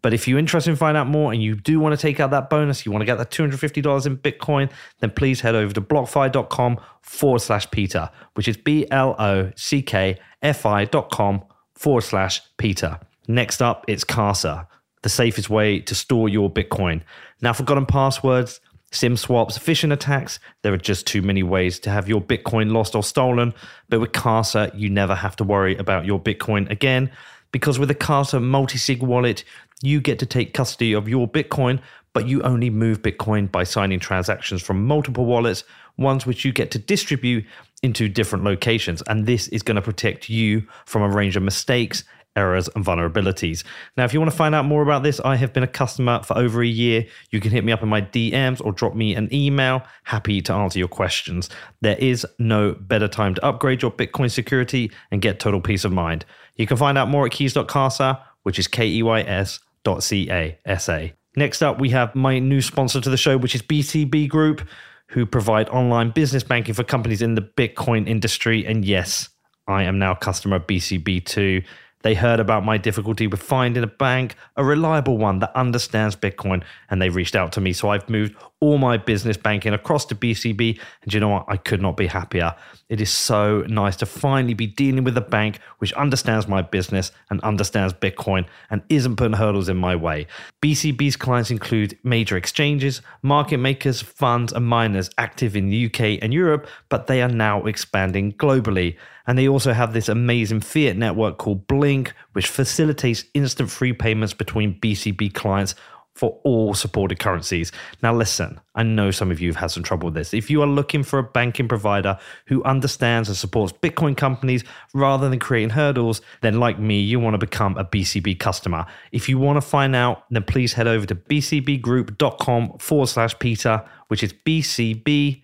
But if you're interested in finding out more and you do want to take out that bonus, you want to get that $250 in Bitcoin, then please head over to blockfi.com forward slash Peter, which is B L O C K F I dot com forward slash Peter. Next up, it's Casa, the safest way to store your Bitcoin. Now, forgotten passwords, SIM swaps, phishing attacks, there are just too many ways to have your Bitcoin lost or stolen. But with Casa, you never have to worry about your Bitcoin again Because with a Casa multi sig wallet, you get to take custody of your Bitcoin, but you only move Bitcoin by signing transactions from multiple wallets, ones which you get to distribute into different locations. And this is going to protect you from a range of mistakes errors and vulnerabilities. Now, if you want to find out more about this, I have been a customer for over a year. You can hit me up in my DMs or drop me an email. Happy to answer your questions. There is no better time to upgrade your Bitcoin security and get total peace of mind. You can find out more at keys.casa, which is K E Y S dot C A S A. Next up, we have my new sponsor to the show, which is BCB Group, who provide online business banking for companies in the Bitcoin industry. And yes, I am now a customer of BCB2. They heard about my difficulty with finding a bank, a reliable one that understands Bitcoin, and they reached out to me. So I've moved all my business banking across to BCB. And you know what? I could not be happier. It is so nice to finally be dealing with a bank which understands my business and understands Bitcoin and isn't putting hurdles in my way. BCB's clients include major exchanges, market makers, funds, and miners active in the UK and Europe, but they are now expanding globally. And they also have this amazing fiat network called Blink, which facilitates instant free payments between BCB clients for all supported currencies. Now, listen, I know some of you have had some trouble with this. If you are looking for a banking provider who understands and supports Bitcoin companies rather than creating hurdles, then like me, you want to become a BCB customer. If you want to find out, then please head over to bcbgroup.com forward slash Peter, which is bcbgroup.com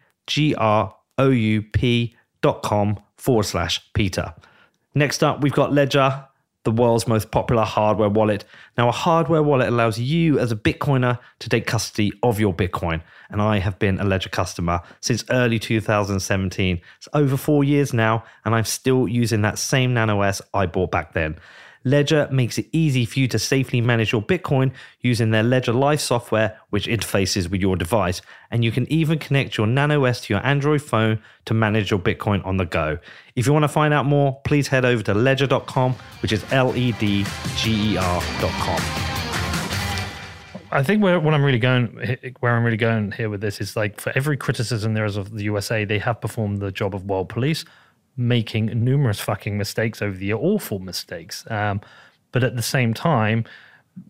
forward slash Peter. Next up, we've got Ledger the world's most popular hardware wallet. Now, a hardware wallet allows you as a Bitcoiner to take custody of your Bitcoin. And I have been a Ledger customer since early 2017. It's over four years now, and I'm still using that same Nano S I bought back then. Ledger makes it easy for you to safely manage your Bitcoin using their Ledger Live software, which interfaces with your device. And you can even connect your Nano S to your Android phone to manage your Bitcoin on the go. If you want to find out more, please head over to ledger.com, which is L E D G E R.com. I think where what I'm really going, where I'm really going here with this is like for every criticism there is of the USA, they have performed the job of world police making numerous fucking mistakes over the year, awful mistakes. Um, but at the same time,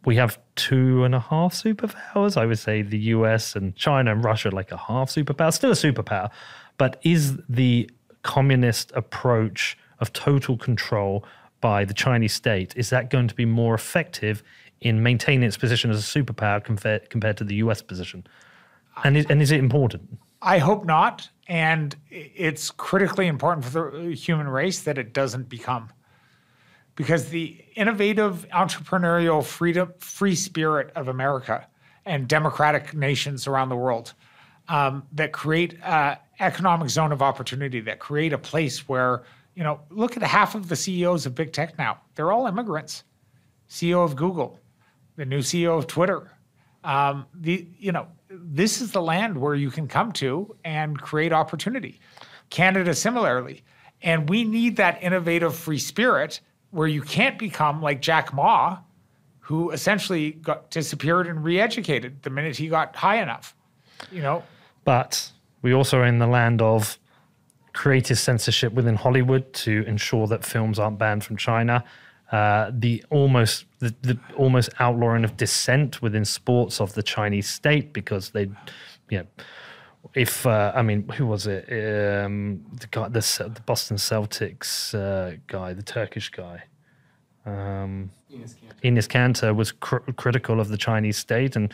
we have two and a half superpowers. I would say the US and China and Russia like a half superpower, still a superpower. But is the communist approach of total control by the Chinese state, is that going to be more effective in maintaining its position as a superpower compared, compared to the US position? And is, and is it important? I hope not. And it's critically important for the human race that it doesn't become. Because the innovative, entrepreneurial, freedom, free spirit of America and democratic nations around the world um, that create an economic zone of opportunity, that create a place where, you know, look at half of the CEOs of big tech now. They're all immigrants. CEO of Google, the new CEO of Twitter. Um, the, you know, this is the land where you can come to and create opportunity. Canada, similarly. And we need that innovative free spirit where you can't become like Jack Ma, who essentially got disappeared and re-educated the minute he got high enough. You know. But we also are in the land of creative censorship within Hollywood to ensure that films aren't banned from China. Uh, the almost the, the, almost outlawing of dissent within sports of the Chinese state because they, you know, if uh, I mean, who was it? Um, the guy, the, the Boston Celtics uh, guy, the Turkish guy. Um, Enes Kanter was cr- critical of the Chinese state, and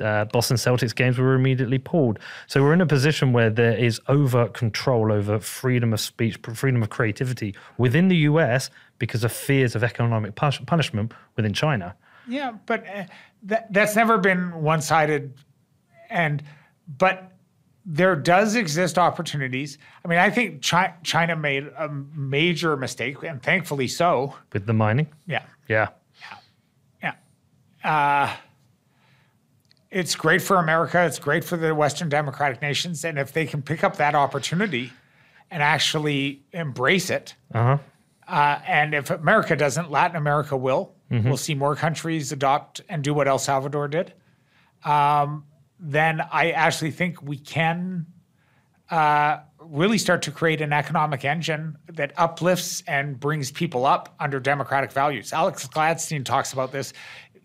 uh, Boston Celtics games were immediately pulled. So we're in a position where there is over control over freedom of speech, freedom of creativity within the US because of fears of economic punishment within China. Yeah, but uh, that, that's never been one sided. And, but there does exist opportunities. I mean, I think Chi- China made a major mistake, and thankfully so. With the mining? Yeah. Yeah. Yeah. Yeah. Uh, it's great for America. It's great for the Western democratic nations. And if they can pick up that opportunity and actually embrace it, uh-huh. uh, and if America doesn't, Latin America will. Mm-hmm. We'll see more countries adopt and do what El Salvador did. Um, then I actually think we can uh, really start to create an economic engine that uplifts and brings people up under democratic values. Alex Gladstein talks about this,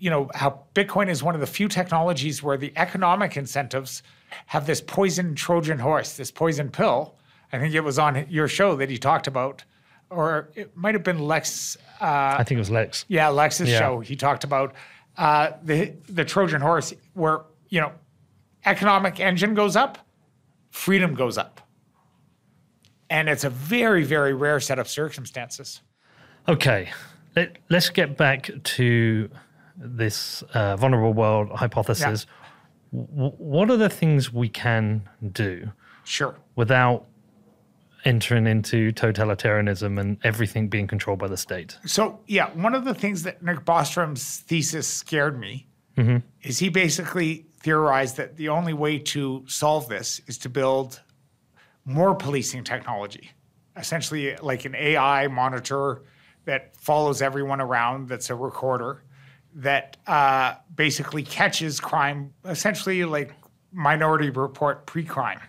you know, how Bitcoin is one of the few technologies where the economic incentives have this poison Trojan horse, this poison pill. I think it was on your show that he talked about, or it might have been Lex. Uh, I think it was Lex. yeah, Lex's Yeah. show. He talked about uh, the the Trojan horse, where you know, economic engine goes up, freedom goes up, and it's a very very rare set of circumstances. Okay, Let, let's get back to this uh, vulnerable world hypothesis. W- what are the things we can do Sure. without entering into totalitarianism and everything being controlled by the state? So yeah, one of the things that Nick Bostrom's thesis scared me is he basically theorized that the only way to solve this is to build more policing technology, essentially like an AI monitor that follows everyone around, that's a recorder, that uh, basically catches crime, essentially like Minority Report pre-crime,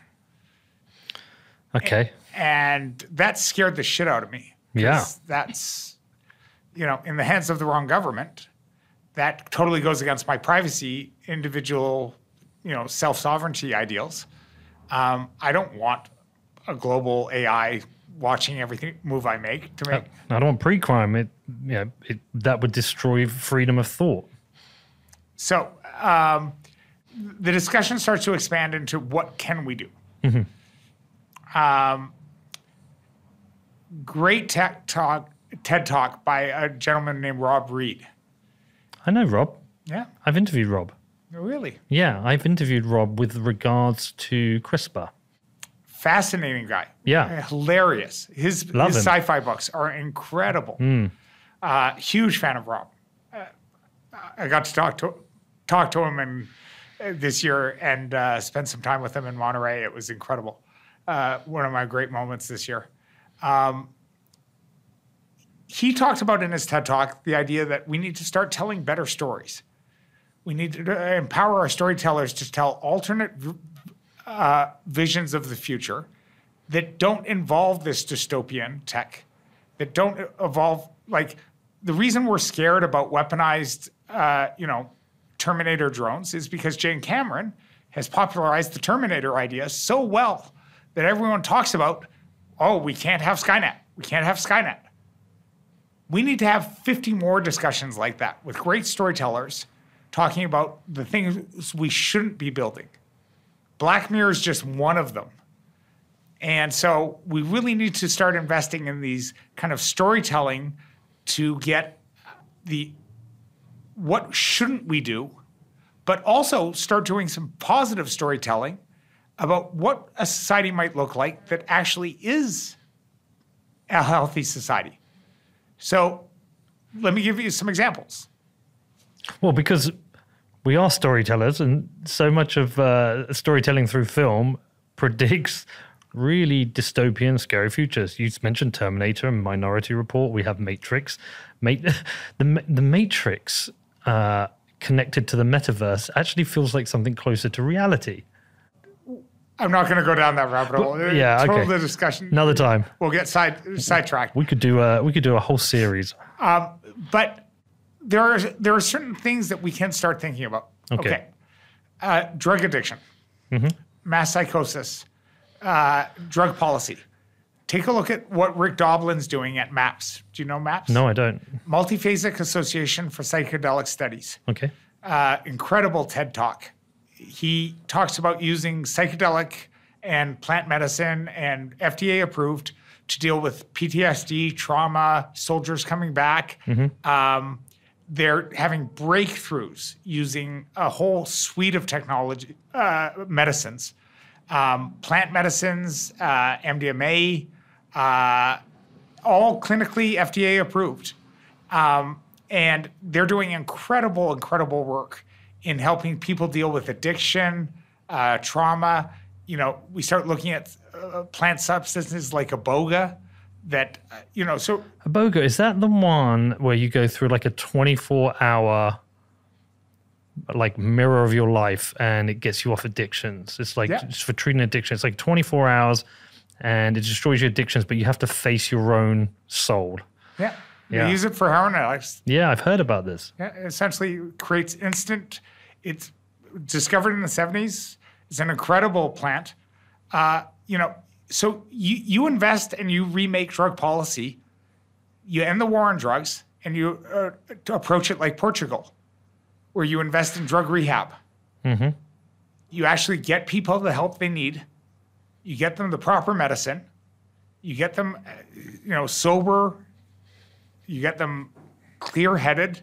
Okay. and that scared the shit out of me. Yeah. that's you know in the hands of the wrong government. That totally goes against my privacy, individual, you know, self sovereignty ideals. Um, I don't want a global AI watching everything move I make to make. I don't want pre-crime. It, you know, it, that would destroy freedom of thought. So um, the discussion starts to expand into what can we do. Um, great tech talk, TED talk by a gentleman named Rob Reid. I know Rob. Yeah, I've interviewed Rob. really Yeah, I've interviewed Rob with regards to CRISPR. fascinating guy. Yeah. hilarious. His his. Hmm. sci-fi books are incredible. Uh, huge fan of Rob. Uh, I got to talk to talk to him uh, this year and uh, spend some time with him in Monterey. It was incredible. Uh, one of my great moments this year. Um, he talked about in his TED talk the idea that we need to start telling better stories. We need to uh, empower our storytellers to tell alternate uh, visions of the future that don't involve this dystopian tech, that don't evolve like the reason we're scared about weaponized, uh, you know, Terminator drones is because James Cameron has popularized the Terminator idea so well that everyone talks about, oh, we can't have Skynet. We can't have Skynet. We need to have 50 more discussions like that with great storytellers talking about the things we shouldn't be building. Black Mirror is just one of them. And so we really need to start investing in these kind of storytelling to get the what shouldn't we do, but also start doing some positive storytelling about what a society might look like that actually is a healthy society. So let me give you some examples. Well, because we are storytellers, and so much of uh, storytelling through film predicts really dystopian, scary futures. You mentioned Terminator and Minority Report. We have Matrix. Ma- *laughs* the the Matrix uh, connected to the metaverse actually feels like something closer to reality. I'm not going to go down that rabbit hole. yeah, Total okay. the discussion. Another time, We'll get side sidetracked. we could do a we could do a whole series. but there are there are certain things that we can start thinking about. Okay. Uh, drug addiction, mass psychosis, uh, drug policy. Take a look at what Rick Doblin's doing at MAPS. Do you know MAPS? No, I don't. Multiphasic Association for Psychedelic Studies. Okay. Uh, incredible TED talk. He talks about using psychedelic and plant medicine and FDA approved to deal with PTSD, trauma, soldiers coming back. Um, they're having breakthroughs using a whole suite of technology, uh, medicines, um, plant medicines, uh, MDMA, uh, all clinically FDA approved. Um, and they're doing incredible, incredible work in helping people deal with addiction, uh, trauma. You know, we start looking at uh, plant substances like iboga that, uh, you know, so Aboga, is that the one where you go through like a 24 hour like mirror of your life and it gets you off addictions? It's like Yeah. it's for treating addiction. It's like 24 hours and it destroys your addictions, but you have to face your own soul. Yeah. Yeah. They use it for heroin addicts. Yeah, I've heard about this. Yeah, it essentially creates instant. It's discovered in the 70s. It's an incredible plant. Uh, you know, so you, you invest and you remake drug policy, you end the war on drugs, and you uh, approach it like Portugal, where you invest in drug rehab. You actually get people the help they need. You get them the proper medicine. You get them, uh, you know, sober. You get them clear-headed,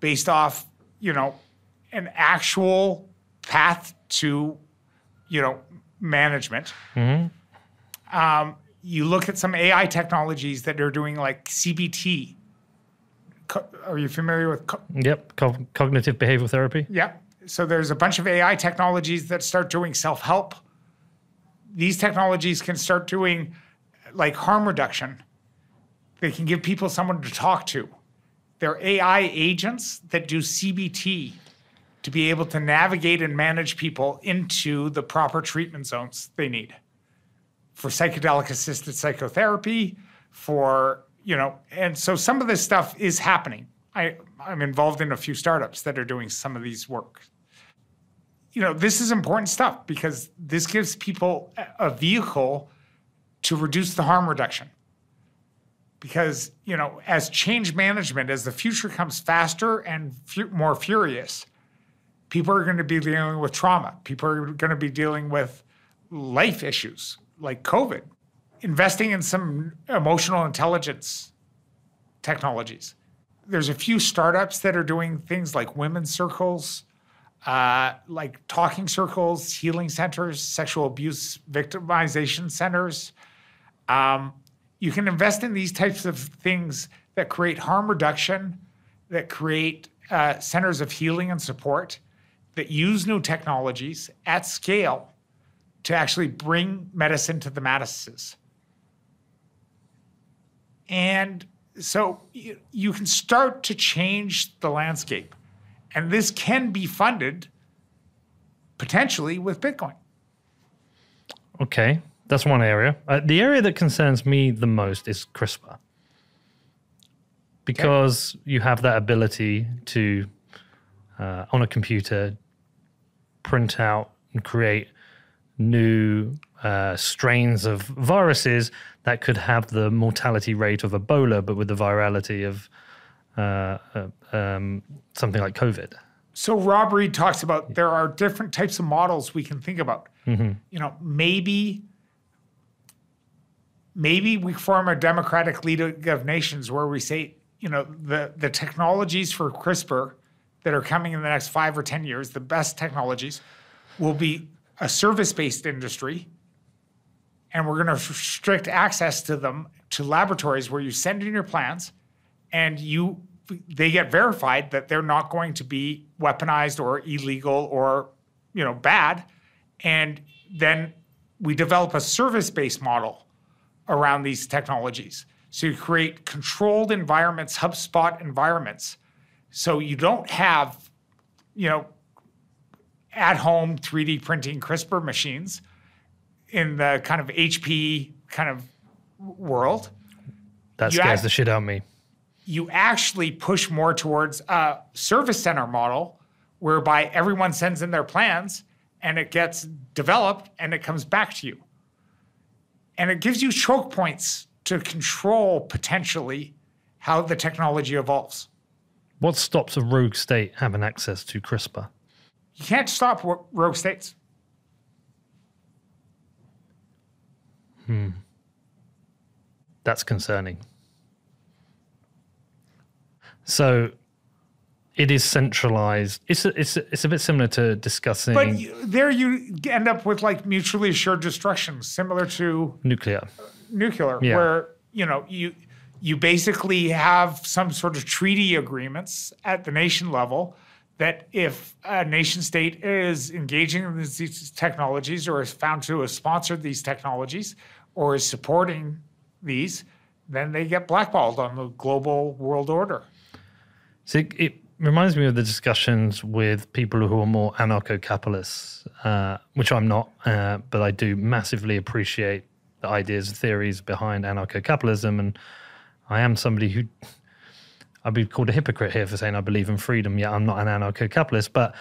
based off, you know, an actual path to, you know, management. Um, you look at some AI technologies that are doing like CBT. Co- Are you familiar with? Co- Yep, co- cognitive behavioral therapy. yeah. So there's a bunch of AI technologies that start doing self-help. These technologies can start doing like harm reduction. They can give people someone to talk to. They're AI agents that do CBT to be able to navigate and manage people into the proper treatment zones they need for psychedelic assisted psychotherapy, for, you know, and so some of this stuff is happening. I, I'm involved in a few startups that are doing some of these work. You know, this is important stuff because this gives people a- vehicle to reduce the harm reduction. Because, you know, as change management, as the future comes faster and fu- more furious, people are going to be dealing with trauma. People are going to be dealing with life issues like COVID. Investing in some emotional intelligence technologies. There's a few startups that are doing things like women's circles, uh, like talking circles, healing centers, sexual abuse victimization centers. Um, you can invest in these types of things that create harm reduction, that create uh, centers of healing and support, that use new technologies at scale to actually bring medicine to the masses. And so you, you can start to change the landscape. And this can be funded potentially with Bitcoin. Okay, that's one area. Uh, the area that concerns me the most is CRISPR. Because you have that ability to, uh, on a computer, print out and create new uh, strains of viruses that could have the mortality rate of Ebola, but with the virality of uh, uh, um, something like COVID. So Rob Reid talks about there are different types of models we can think about. You know, maybe maybe we form a democratic league of nations where we say, you know, the the technologies for CRISPR that are coming in the next five or ten years, the best technologies, will be a service-based industry, and we're going to restrict access to them to laboratories where you send in your plans, and you they get verified that they're not going to be weaponized or illegal or you know bad. And then we develop a service-based model around these technologies. So you create controlled environments hubspot environments. So you don't have you know at home 3d printing crispr machines in the kind of hp kind of world That scares act- the shit out of me. you actually push more towards a service center model whereby everyone sends in their plans and it gets developed and it comes back to you. And it gives you choke points to control potentially how the technology evolves. What stops a rogue state having access to CRISPR? You can't stop ro- rogue states. Hmm. That's concerning. So it is centralized. It's a, it's a, it's a bit similar to discussing But you, there you end up with like mutually assured destruction, similar to nuclear. nuclear, Yeah. where you know you you basically have some sort of treaty agreements at the nation level that if a nation state is engaging in these, these technologies or is found to have sponsored these technologies or is supporting these, then they get blackballed on the global world order. So it, it reminds me of the discussions with people who are more anarcho-capitalists, uh, which I'm not, uh, but I do massively appreciate the ideas, and theories behind anarcho-capitalism, and I am somebody who I'd be called a hypocrite here for saying I believe in freedom. Yet I'm not an anarcho-capitalist, but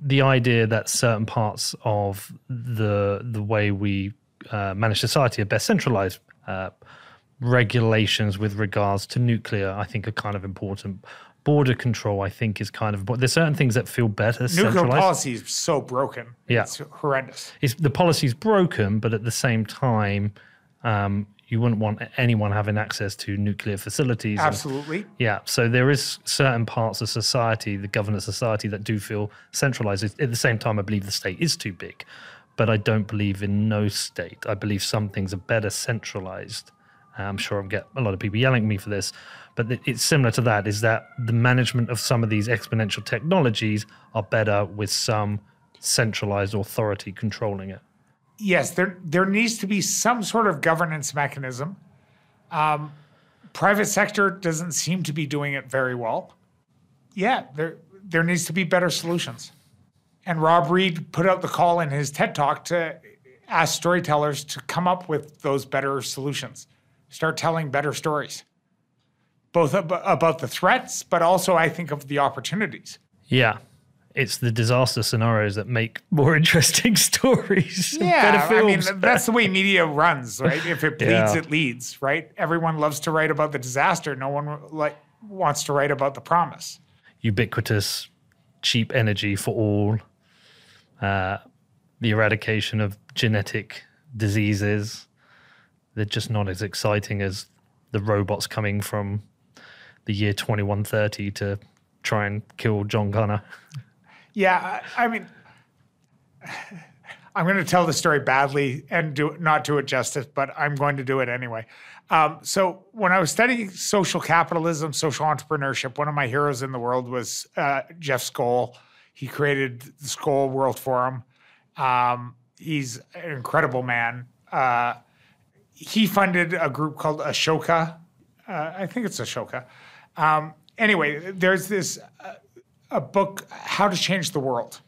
the idea that certain parts of the the way we uh, manage society are best centralized. Uh, regulations with regards to nuclear, I think, are kind of important. Border control, I think, is kind of important. There's certain things that feel better. Nuclear policy is so broken. Yeah. It's horrendous. It's, the policy's broken, but at the same time, um, you wouldn't want anyone having access to nuclear facilities. and- Absolutely. yeah, so there is certain parts of society, the governance society, that do feel centralized. At the same time, I believe the state is too big, but I don't believe in no state. I believe some things are better centralized. I'm sure I'll get a lot of people yelling at me for this, but it's similar to that. Is that the management of some of these exponential technologies are better with some centralized authority controlling it? yes, there there needs to be some sort of governance mechanism. Um, private sector doesn't seem to be doing it very well. Yeah, there there needs to be better solutions. And Rob Reid put out the call in his TED talk to ask storytellers to come up with those better solutions. Start telling better stories, both ab- about the threats, but also I think of the opportunities. Yeah. It's the disaster scenarios that make more *laughs* interesting stories. Yeah, better I mean that's the way media runs, *laughs* right? If it bleeds, Yeah. it leads, right? Everyone loves to write about the disaster. No one like wants to write about the promise. ubiquitous, cheap energy for all, uh, the eradication of genetic diseases. They're just not as exciting as the robots coming from the year 2130 to try and kill John Connor. Yeah, I, mean, I'm going to tell the story badly and do not do it justice, but I'm going to do it anyway. Um, so when I was studying social capitalism, social entrepreneurship, one of my heroes in the world was uh, Jeff Skoll. He created the Skoll World Forum. Um, he's an incredible man. Uh, he funded a group called Ashoka. Uh, I think it's Ashoka. Um, anyway, there's this uh, a book, How to Change the World.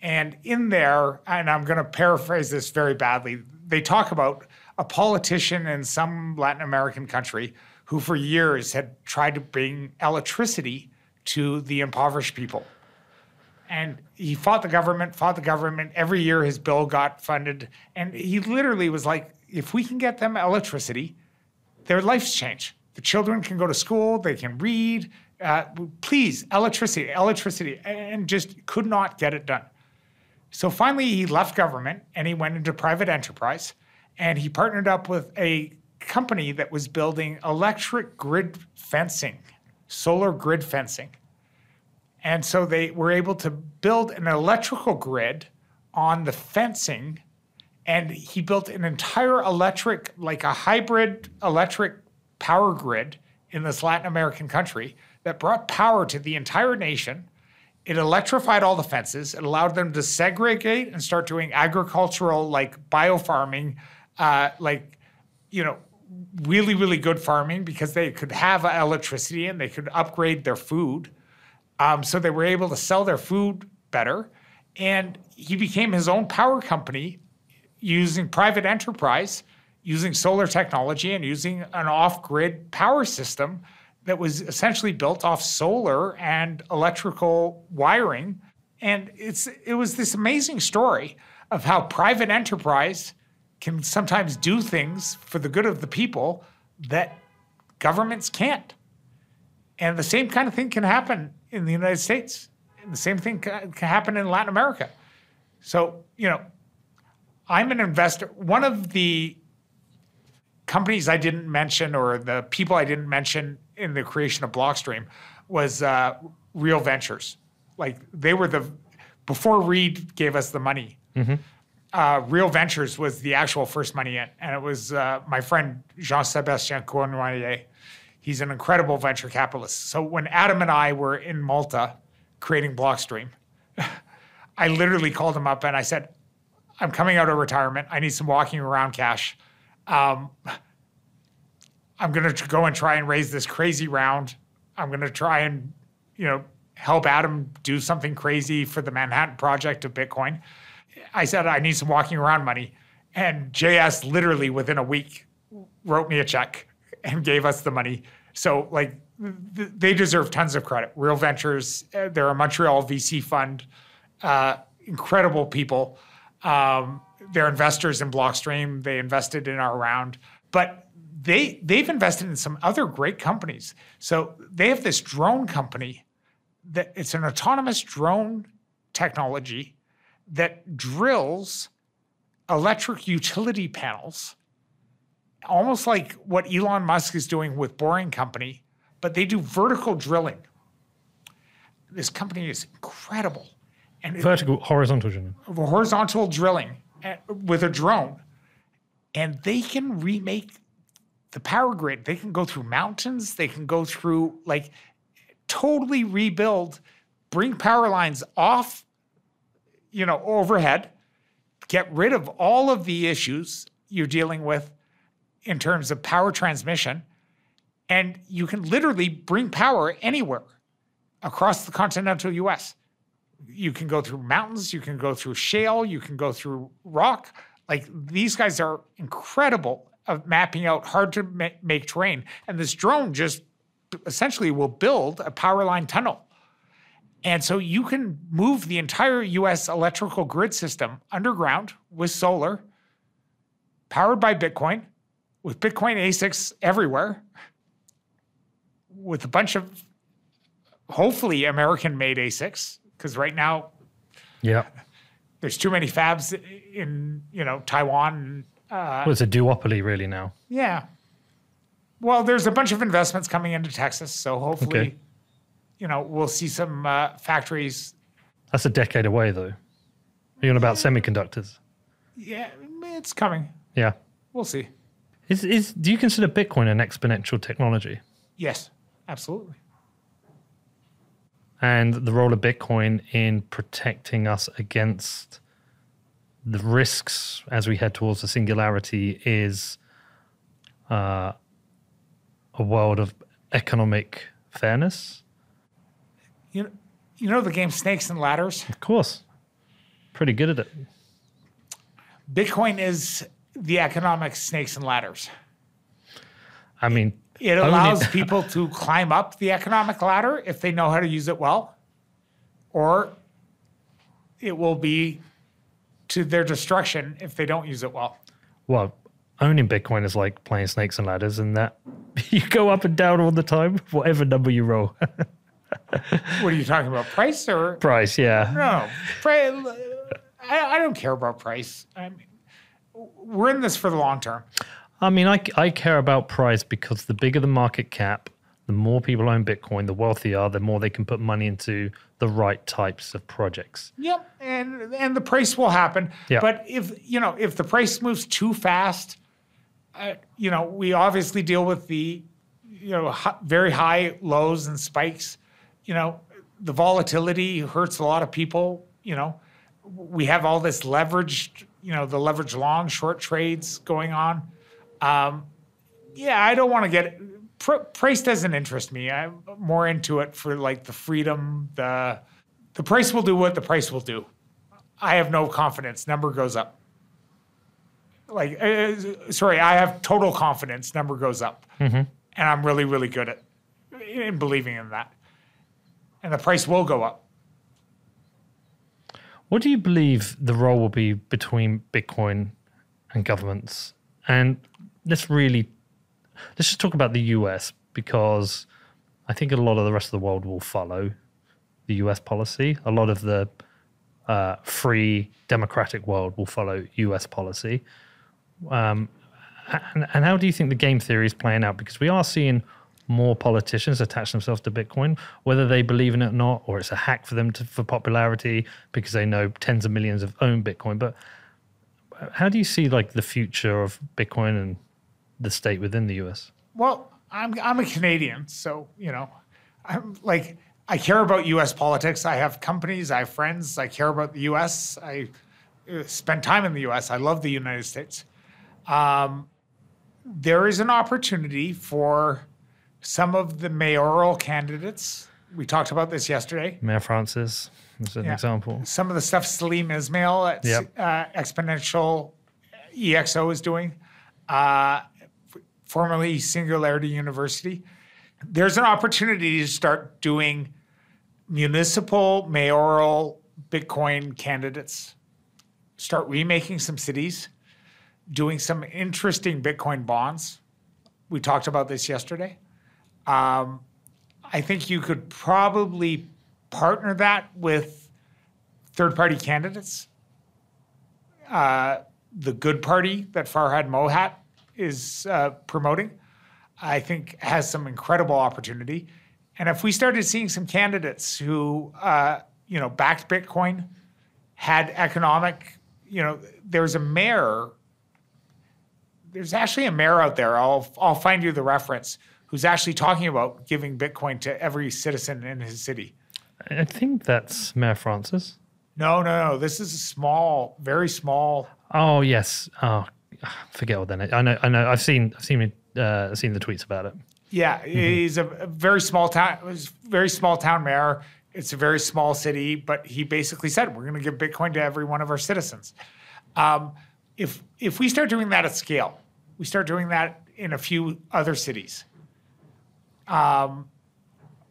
And in there, and I'm going to paraphrase this very badly, they talk about a politician in some Latin American country who, for years, had tried to bring electricity to the impoverished people. And he fought the government, fought the government. Every year, his bill got funded. And he literally was like, if we can get them electricity, their lives change. The children can go to school, they can read. Uh, please, electricity, electricity, and just could not get it done. So finally, he left government and he went into private enterprise and he partnered up with a company that was building electric grid fencing, solar grid fencing. And so they were able to build an electrical grid on the fencing. And he built an entire electric, like a hybrid electric power grid in this Latin American country that brought power to the entire nation. It electrified all the fences. It allowed them to segregate and start doing agricultural, like biofarming, uh, like, you know, really, really good farming because they could have electricity and they could upgrade their food. Um, so they were able to sell their food better. And he became his own power company using private enterprise, using solar technology, and using an off grid power system that was essentially built off solar and electrical wiring. And it's it was this amazing story of how private enterprise can sometimes do things for the good of the people that governments can't. And the same kind of thing can happen in the United States. And the same thing can happen in Latin America. So, you know, I'm an investor. One of the companies I didn't mention or the people I didn't mention in the creation of Blockstream was uh, Real Ventures. Like they were the, before Reed gave us the money, uh, Real Ventures was the actual first money in. And it was uh, my friend Jean Sebastien Cournoyer. He's an incredible venture capitalist. So when Adam and I were in Malta creating Blockstream, *laughs* I literally called him up and I said, I'm coming out of retirement. I need some walking around cash. Um, I'm going to go and try and raise this crazy round. I'm going to try and, you know, help Adam do something crazy for the Manhattan Project of Bitcoin. I said, I need some walking around money. And JS literally within a week wrote me a check and gave us the money. So, like, th- they deserve tons of credit. Real Ventures, uh, they're a Montreal VC fund, uh, incredible people. Um, they're investors in Blockstream. They invested in our round, but they they've invested in some other great companies. So they have this drone company that it's an autonomous drone technology that drills electric utility panels, almost like what Elon Musk is doing with Boring Company, but they do vertical drilling. This company is incredible. And it- Vertical, horizontal, Jimmy. of horizontal drilling uh, with a drone, and they can remake the power grid. They can go through mountains. They can go through like totally rebuild, bring power lines off, you know, overhead, get rid of all of the issues you're dealing with in terms of power transmission, and you can literally bring power anywhere across the continental US you can go through mountains, you can go through shale, you can go through rock. Like these guys are incredible of mapping out hard to ma- make terrain. And this drone just essentially will build a power line tunnel. And so you can move the entire US electrical grid system underground with solar, powered by Bitcoin, with Bitcoin ASICs everywhere, with a bunch of hopefully American made ASICs because right now Yeah. there's too many fabs in you know Taiwan. Uh, Well, it's a duopoly really now. yeah. Well, there's a bunch of investments coming into Texas, so hopefully, Okay. you know, we'll see some uh, factories. That's a decade away, though. Are you on about semiconductors? Yeah, it's coming. Yeah. We'll see. Is, is do you consider Bitcoin an exponential technology? Yes, absolutely. and the role of Bitcoin in protecting us against the risks as we head towards the singularity is uh, a world of economic fairness. You know, you know the game Snakes and Ladders. Of course, pretty good at it. Bitcoin is the economic snakes and ladders. I mean, It allows *laughs* people to climb up the economic ladder if they know how to use it well, or it will be to their destruction if they don't use it well. well, owning Bitcoin is like playing snakes and ladders, and that *laughs* you go up and down all the time, whatever number you roll. *laughs* What are you talking about? Price or Price, yeah. no? Price, I, I don't care about price. I mean, we're in this for the long term. I mean, I, I care about price because the bigger the market cap, the more people own Bitcoin, the wealthier, the more they can put money into the right types of projects. Yep, and and the price will happen. Yeah. But if you know if the price moves too fast, uh, you know we obviously deal with the you know very high lows and spikes. You know the volatility hurts a lot of people. You know we have all this leveraged you know the leverage long short trades going on. Um, yeah, I don't want to get pr- price doesn't interest me. I'm more into it for like the freedom, the the price will do what the price will do. I have no confidence. Number goes up. Like, uh, sorry, I have total confidence. Number goes up, and I'm really, really good at in believing in that. And the price will go up. What do you believe the role will be between Bitcoin and governments? And let's really let's just talk about the US because I think a lot of the rest of the world will follow the US policy. A lot of the uh, free democratic world will follow US policy. Um, and, and how do you think the game theory is playing out? Because we are seeing more politicians attach themselves to Bitcoin, whether they believe in it or not, or it's a hack for them to, for popularity because they know tens of millions of own Bitcoin. But how do you see like the future of Bitcoin and the state within the US? Well, I'm I'm a Canadian, so you know, I'm like I care about U.S. politics. I have companies, I have friends. I care about the U.S. I uh, spend time in the U.S. I love the United States. Um, there is an opportunity for some of the mayoral candidates. We talked about this yesterday. Mayor Francis is an Yeah. example. Some of the stuff Salim Ismail at Yep. uh, Exponential EXO is doing, uh, formerly Singularity University. There's an opportunity to start doing municipal, mayoral Bitcoin candidates, start remaking some cities, doing some interesting Bitcoin bonds. We talked about this yesterday. Um, I think you could probably partner that with third party candidates. Uh, the good party that Farhad Mohit is uh, promoting, I think has some incredible opportunity. And if we started seeing some candidates who, uh, you know, backed Bitcoin, had economic, you know, there's a mayor. There's actually a mayor out there. I'll I'll find you the reference who's actually talking about giving Bitcoin to every citizen in his city. I think that's Mayor Francis. No, no, no. This is a small, very small. Oh yes. Oh, I forget what then. I know. I know. I've seen. I've seen. Uh, seen the tweets about it. Yeah, he's a, a very small town. Was very small town mayor. It's a very small city, but he basically said we're going to give Bitcoin to every one of our citizens. Um, if if we start doing that at scale, we start doing that in a few other cities, um,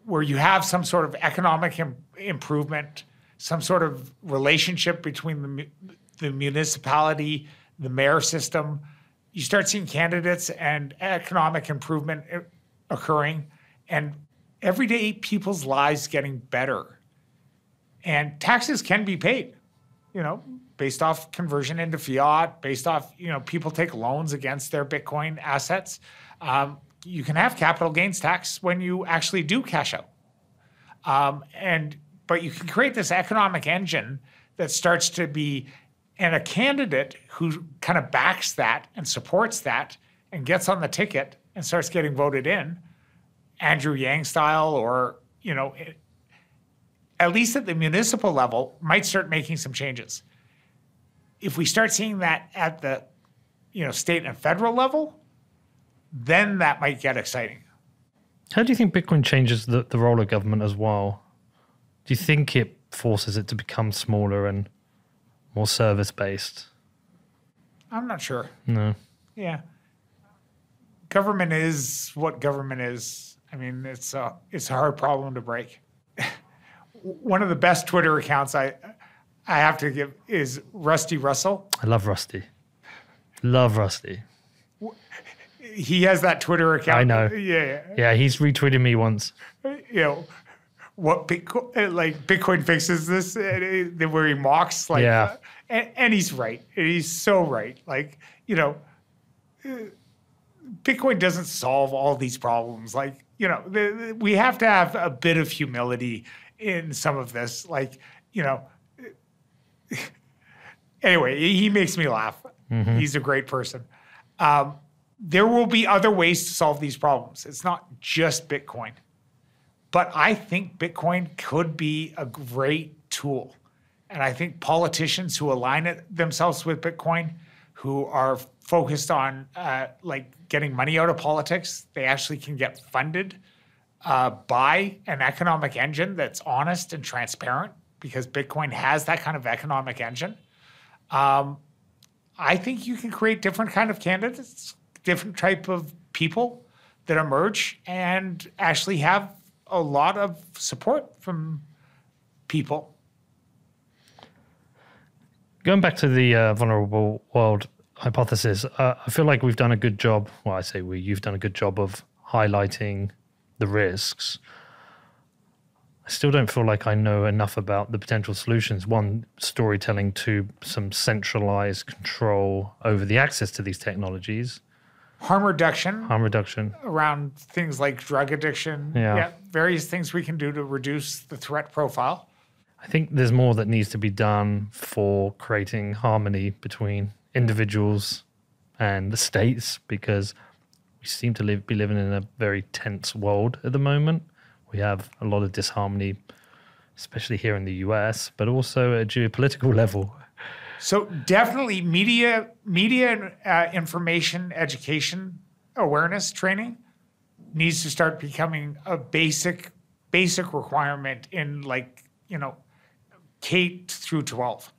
where you have some sort of economic Im- improvement, some sort of relationship between the mu- the municipality, the mayor system. You start seeing candidates and economic improvement uh, occurring, and everyday people's lives getting better. And taxes can be paid, you know, based off conversion into fiat, based off, you know, people take loans against their Bitcoin assets. Um, you can have capital gains tax when you actually do cash out. Um, and but you can create this economic engine that starts to be and a candidate who kind of backs that and supports that and gets on the ticket and starts getting voted in Andrew Yang style, or you know, it, at least at the municipal level, might start making some changes. If we start seeing that at the you know state and federal level, then that might get exciting. How do you think Bitcoin changes the, the role of government as well? Do you think it forces it to become smaller and more service based? I'm not sure. No. Yeah, government is what government is. I mean, it's a it's a hard problem to break. *laughs* One of the best Twitter accounts I I have to give is Rusty Russell. I love Rusty. Love Rusty. He has that Twitter account. I know. Yeah, Yeah, he's retweeted me once. you know what Bitcoin eh, like Bitcoin fixes this, and it- where he mocks like, Yeah. uh, and, and he's right. He's so right. Like you know, Bitcoin doesn't solve all these problems. Like you know, the, the- we have to have a bit of humility in some of this. Like you know. *laughs* Anyway, he he makes me laugh. Mm-hmm. He's a great person. Um, there will be other ways to solve these problems. It's not just Bitcoin. But I think Bitcoin could be a great tool. And I think politicians who align it, themselves with Bitcoin, who are focused on uh, like getting money out of politics, they actually can get funded uh, by an economic engine that's honest and transparent because Bitcoin has that kind of economic engine. Um, I think you can create different kind of candidates, different type of people that emerge and actually have a lot of support from people. Going back to the uh, vulnerable world hypothesis, uh, I feel like we've done a good job. Well, I say we, you've done a good job of highlighting the risks. I still don't feel like I know enough about the potential solutions. One, storytelling, two, some centralized control over the access to these technologies, Harm reduction harm reduction. around things like drug addiction, Yeah. various things we can do to reduce the threat profile. I think there's more that needs to be done for creating harmony between individuals and the states because we seem to live, be living in a very tense world at the moment. We have a lot of disharmony, especially here in the US, but also at a geopolitical *laughs* level. So definitely media, media uh, information, education, awareness training needs to start becoming a basic, basic requirement in like you know, K through twelve.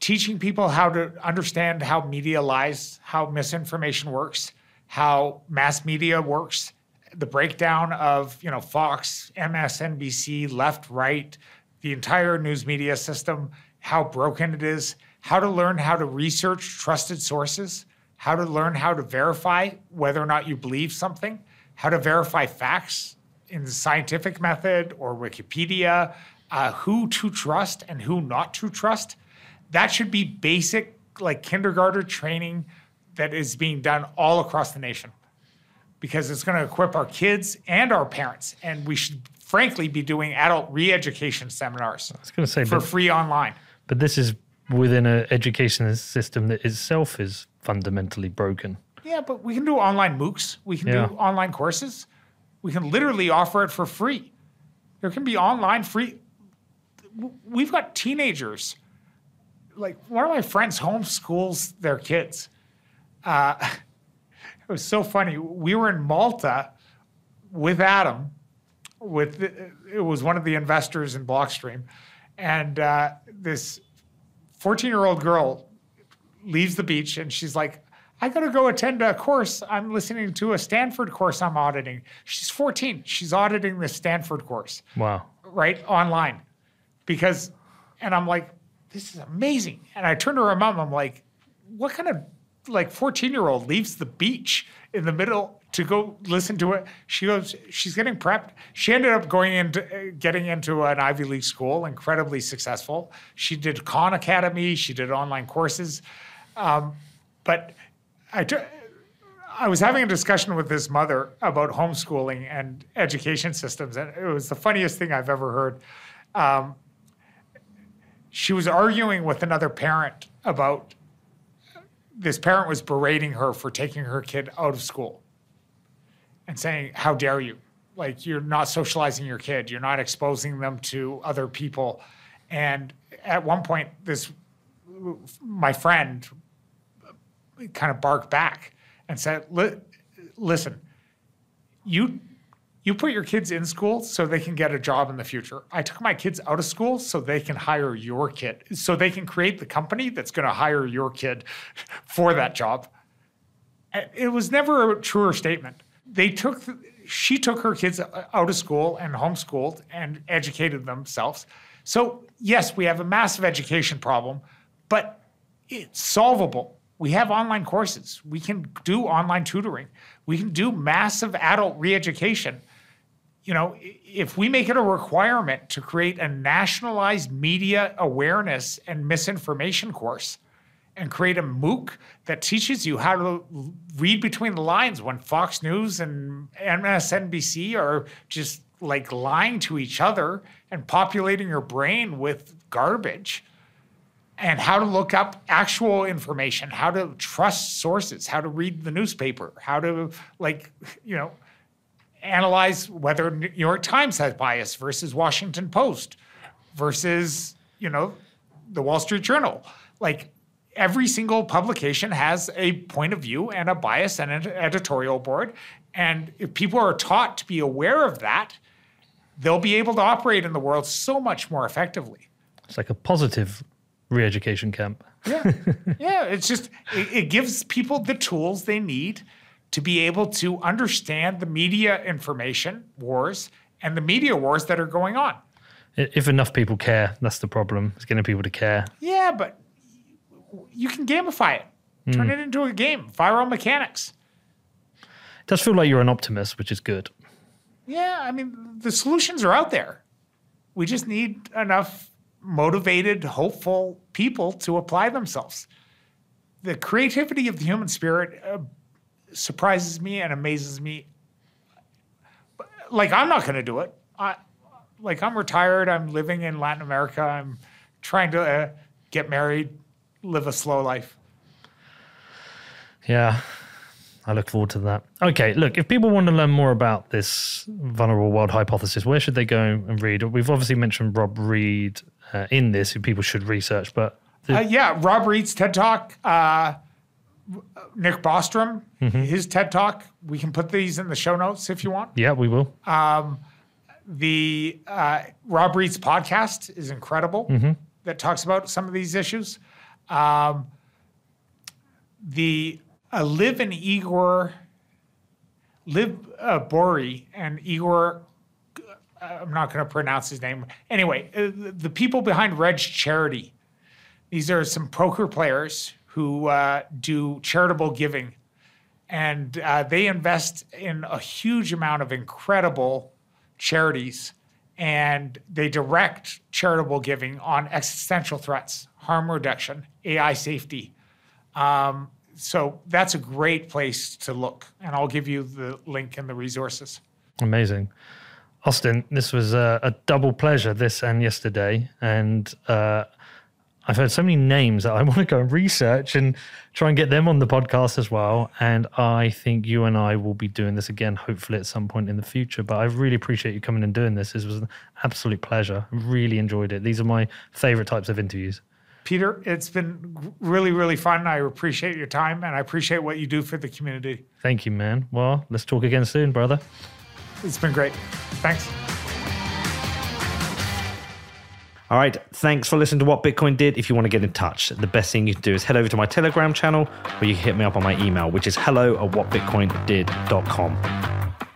teaching people how to understand how media lies, how misinformation works, how mass media works, the breakdown of you know Fox, MSNBC, left, right, the entire news media system, how broken it is, how to learn how to research trusted sources, how to learn how to verify whether or not you believe something, how to verify facts in the scientific method or Wikipedia, uh, who to trust and who not to trust. That should be basic, like kindergarten training that is being done all across the nation because it's going to equip our kids and our parents. And we should, frankly, be doing adult re education seminars I was to say, for but, free online. but this is within an education system that itself is fundamentally broken. Yeah, but we can do online MOOCs. We can Yeah. do online courses. We can literally offer it for free. There can be online free. We've got teenagers. Like one of my friends homeschools their kids. Uh, *laughs* it was so funny. We were in Malta with Adam. With the, it was one of the investors in Blockstream, and uh, this 14 year old girl leaves the beach and she's like, I gotta go attend a course. I'm listening to a Stanford course I'm auditing. She's 14. She's auditing the Stanford course, Wow. right? Online. Because, and I'm like, this is amazing. And I turned to her mom, I'm like, what kind of like 14 year old leaves the beach in the middle to go listen to it? She goes, she's getting prepped. She ended up going into getting into an Ivy League school, incredibly successful. She did Khan Academy, she did online courses. Um, but I, t- I was having a discussion with this mother about homeschooling and education systems, and it was the funniest thing I've ever heard. Um, she was arguing with another parent about this parent was berating her for taking her kid out of school and saying, How dare you? Like, you're not socializing your kid, you're not exposing them to other people. And at one point, this, my friend, uh, kind of barked back and said, "Listen, you you put your kids in school so they can get a job in the future. I took my kids out of school so they can hire your kid, so they can create the company that's going to hire your kid *laughs* for that job." It was never a truer statement. They took she took her kids out of school and homeschooled and educated themselves. So, yes, we have a massive education problem, but it's solvable. We have online courses. We can do online tutoring. We can do massive adult re-education. You know, if we make it a requirement to create a nationalized media awareness and misinformation course and create a MOOC that teaches you how to read between the lines when Fox News and MSNBC are just like lying to each other and populating your brain with garbage and how to look up actual information, how to trust sources, how to read the newspaper, how to like, you know, analyze whether New York Times has bias versus Washington Post versus, you know, the Wall Street Journal. Like every single publication has a point of view and a bias and an editorial board. And if people are taught to be aware of that, they'll be able to operate in the world so much more effectively. It's like a positive re education camp. Yeah. *laughs* yeah. It's just, it, it gives people the tools they need to be able to understand the media information wars and the media wars that are going on. If enough people care, that's the problem. It's getting people to care. Yeah, but you can gamify it, turn it into a game, viral mechanics. It does feel like you're an optimist, which is good. Yeah, I mean, the solutions are out there. We just need enough motivated, hopeful people to apply themselves. The creativity of the human spirit uh, surprises me and amazes me. Like, I'm not going to do it. I, like, I'm retired. I'm living in Latin America. I'm trying to uh, get married, live a slow life. Yeah, I look forward to that. Okay, look, if people want to learn more about this vulnerable world hypothesis, where should they go and read? We've obviously mentioned Rob Reid uh, in this, who people should research, but Uh, yeah, Rob Reid's TED Talk, uh, Nick Bostrom, his TED Talk. We can put these in the show notes if you want. yeah, we will. The uh, Rob Reid's podcast is incredible that talks about some of these issues. Um, the uh, Liv and Igor, Liv uh, Boeree and Igor, uh, I'm not going to pronounce his name. Anyway, uh, the people behind Reg Charity, these are some poker players who uh, do charitable giving. And uh, they invest in a huge amount of incredible charities and they direct charitable giving on existential threats, harm reduction, AI safety. Um, so that's a great place to look. And I'll give you the link and the resources. Amazing. Austin, this was a, a double pleasure, this and yesterday. And uh, I've heard so many names that I *laughs* want to go and research and try and get them on the podcast as well. And I think you and I will be doing this again, hopefully at some point in the future. But I really appreciate you coming and doing this. This was an absolute pleasure. Really enjoyed it. These are my favorite types of interviews. Peter, it's been really, really fun. I appreciate your time and I appreciate what you do for the community. Thank you, man. Well, let's talk again soon, brother. It's been great. Thanks. All right. Thanks for listening to What Bitcoin Did. If you want to get in touch, the best thing you can do is head over to my Telegram channel or you can hit me up on my email, which is hello at whatbitcoindid.com.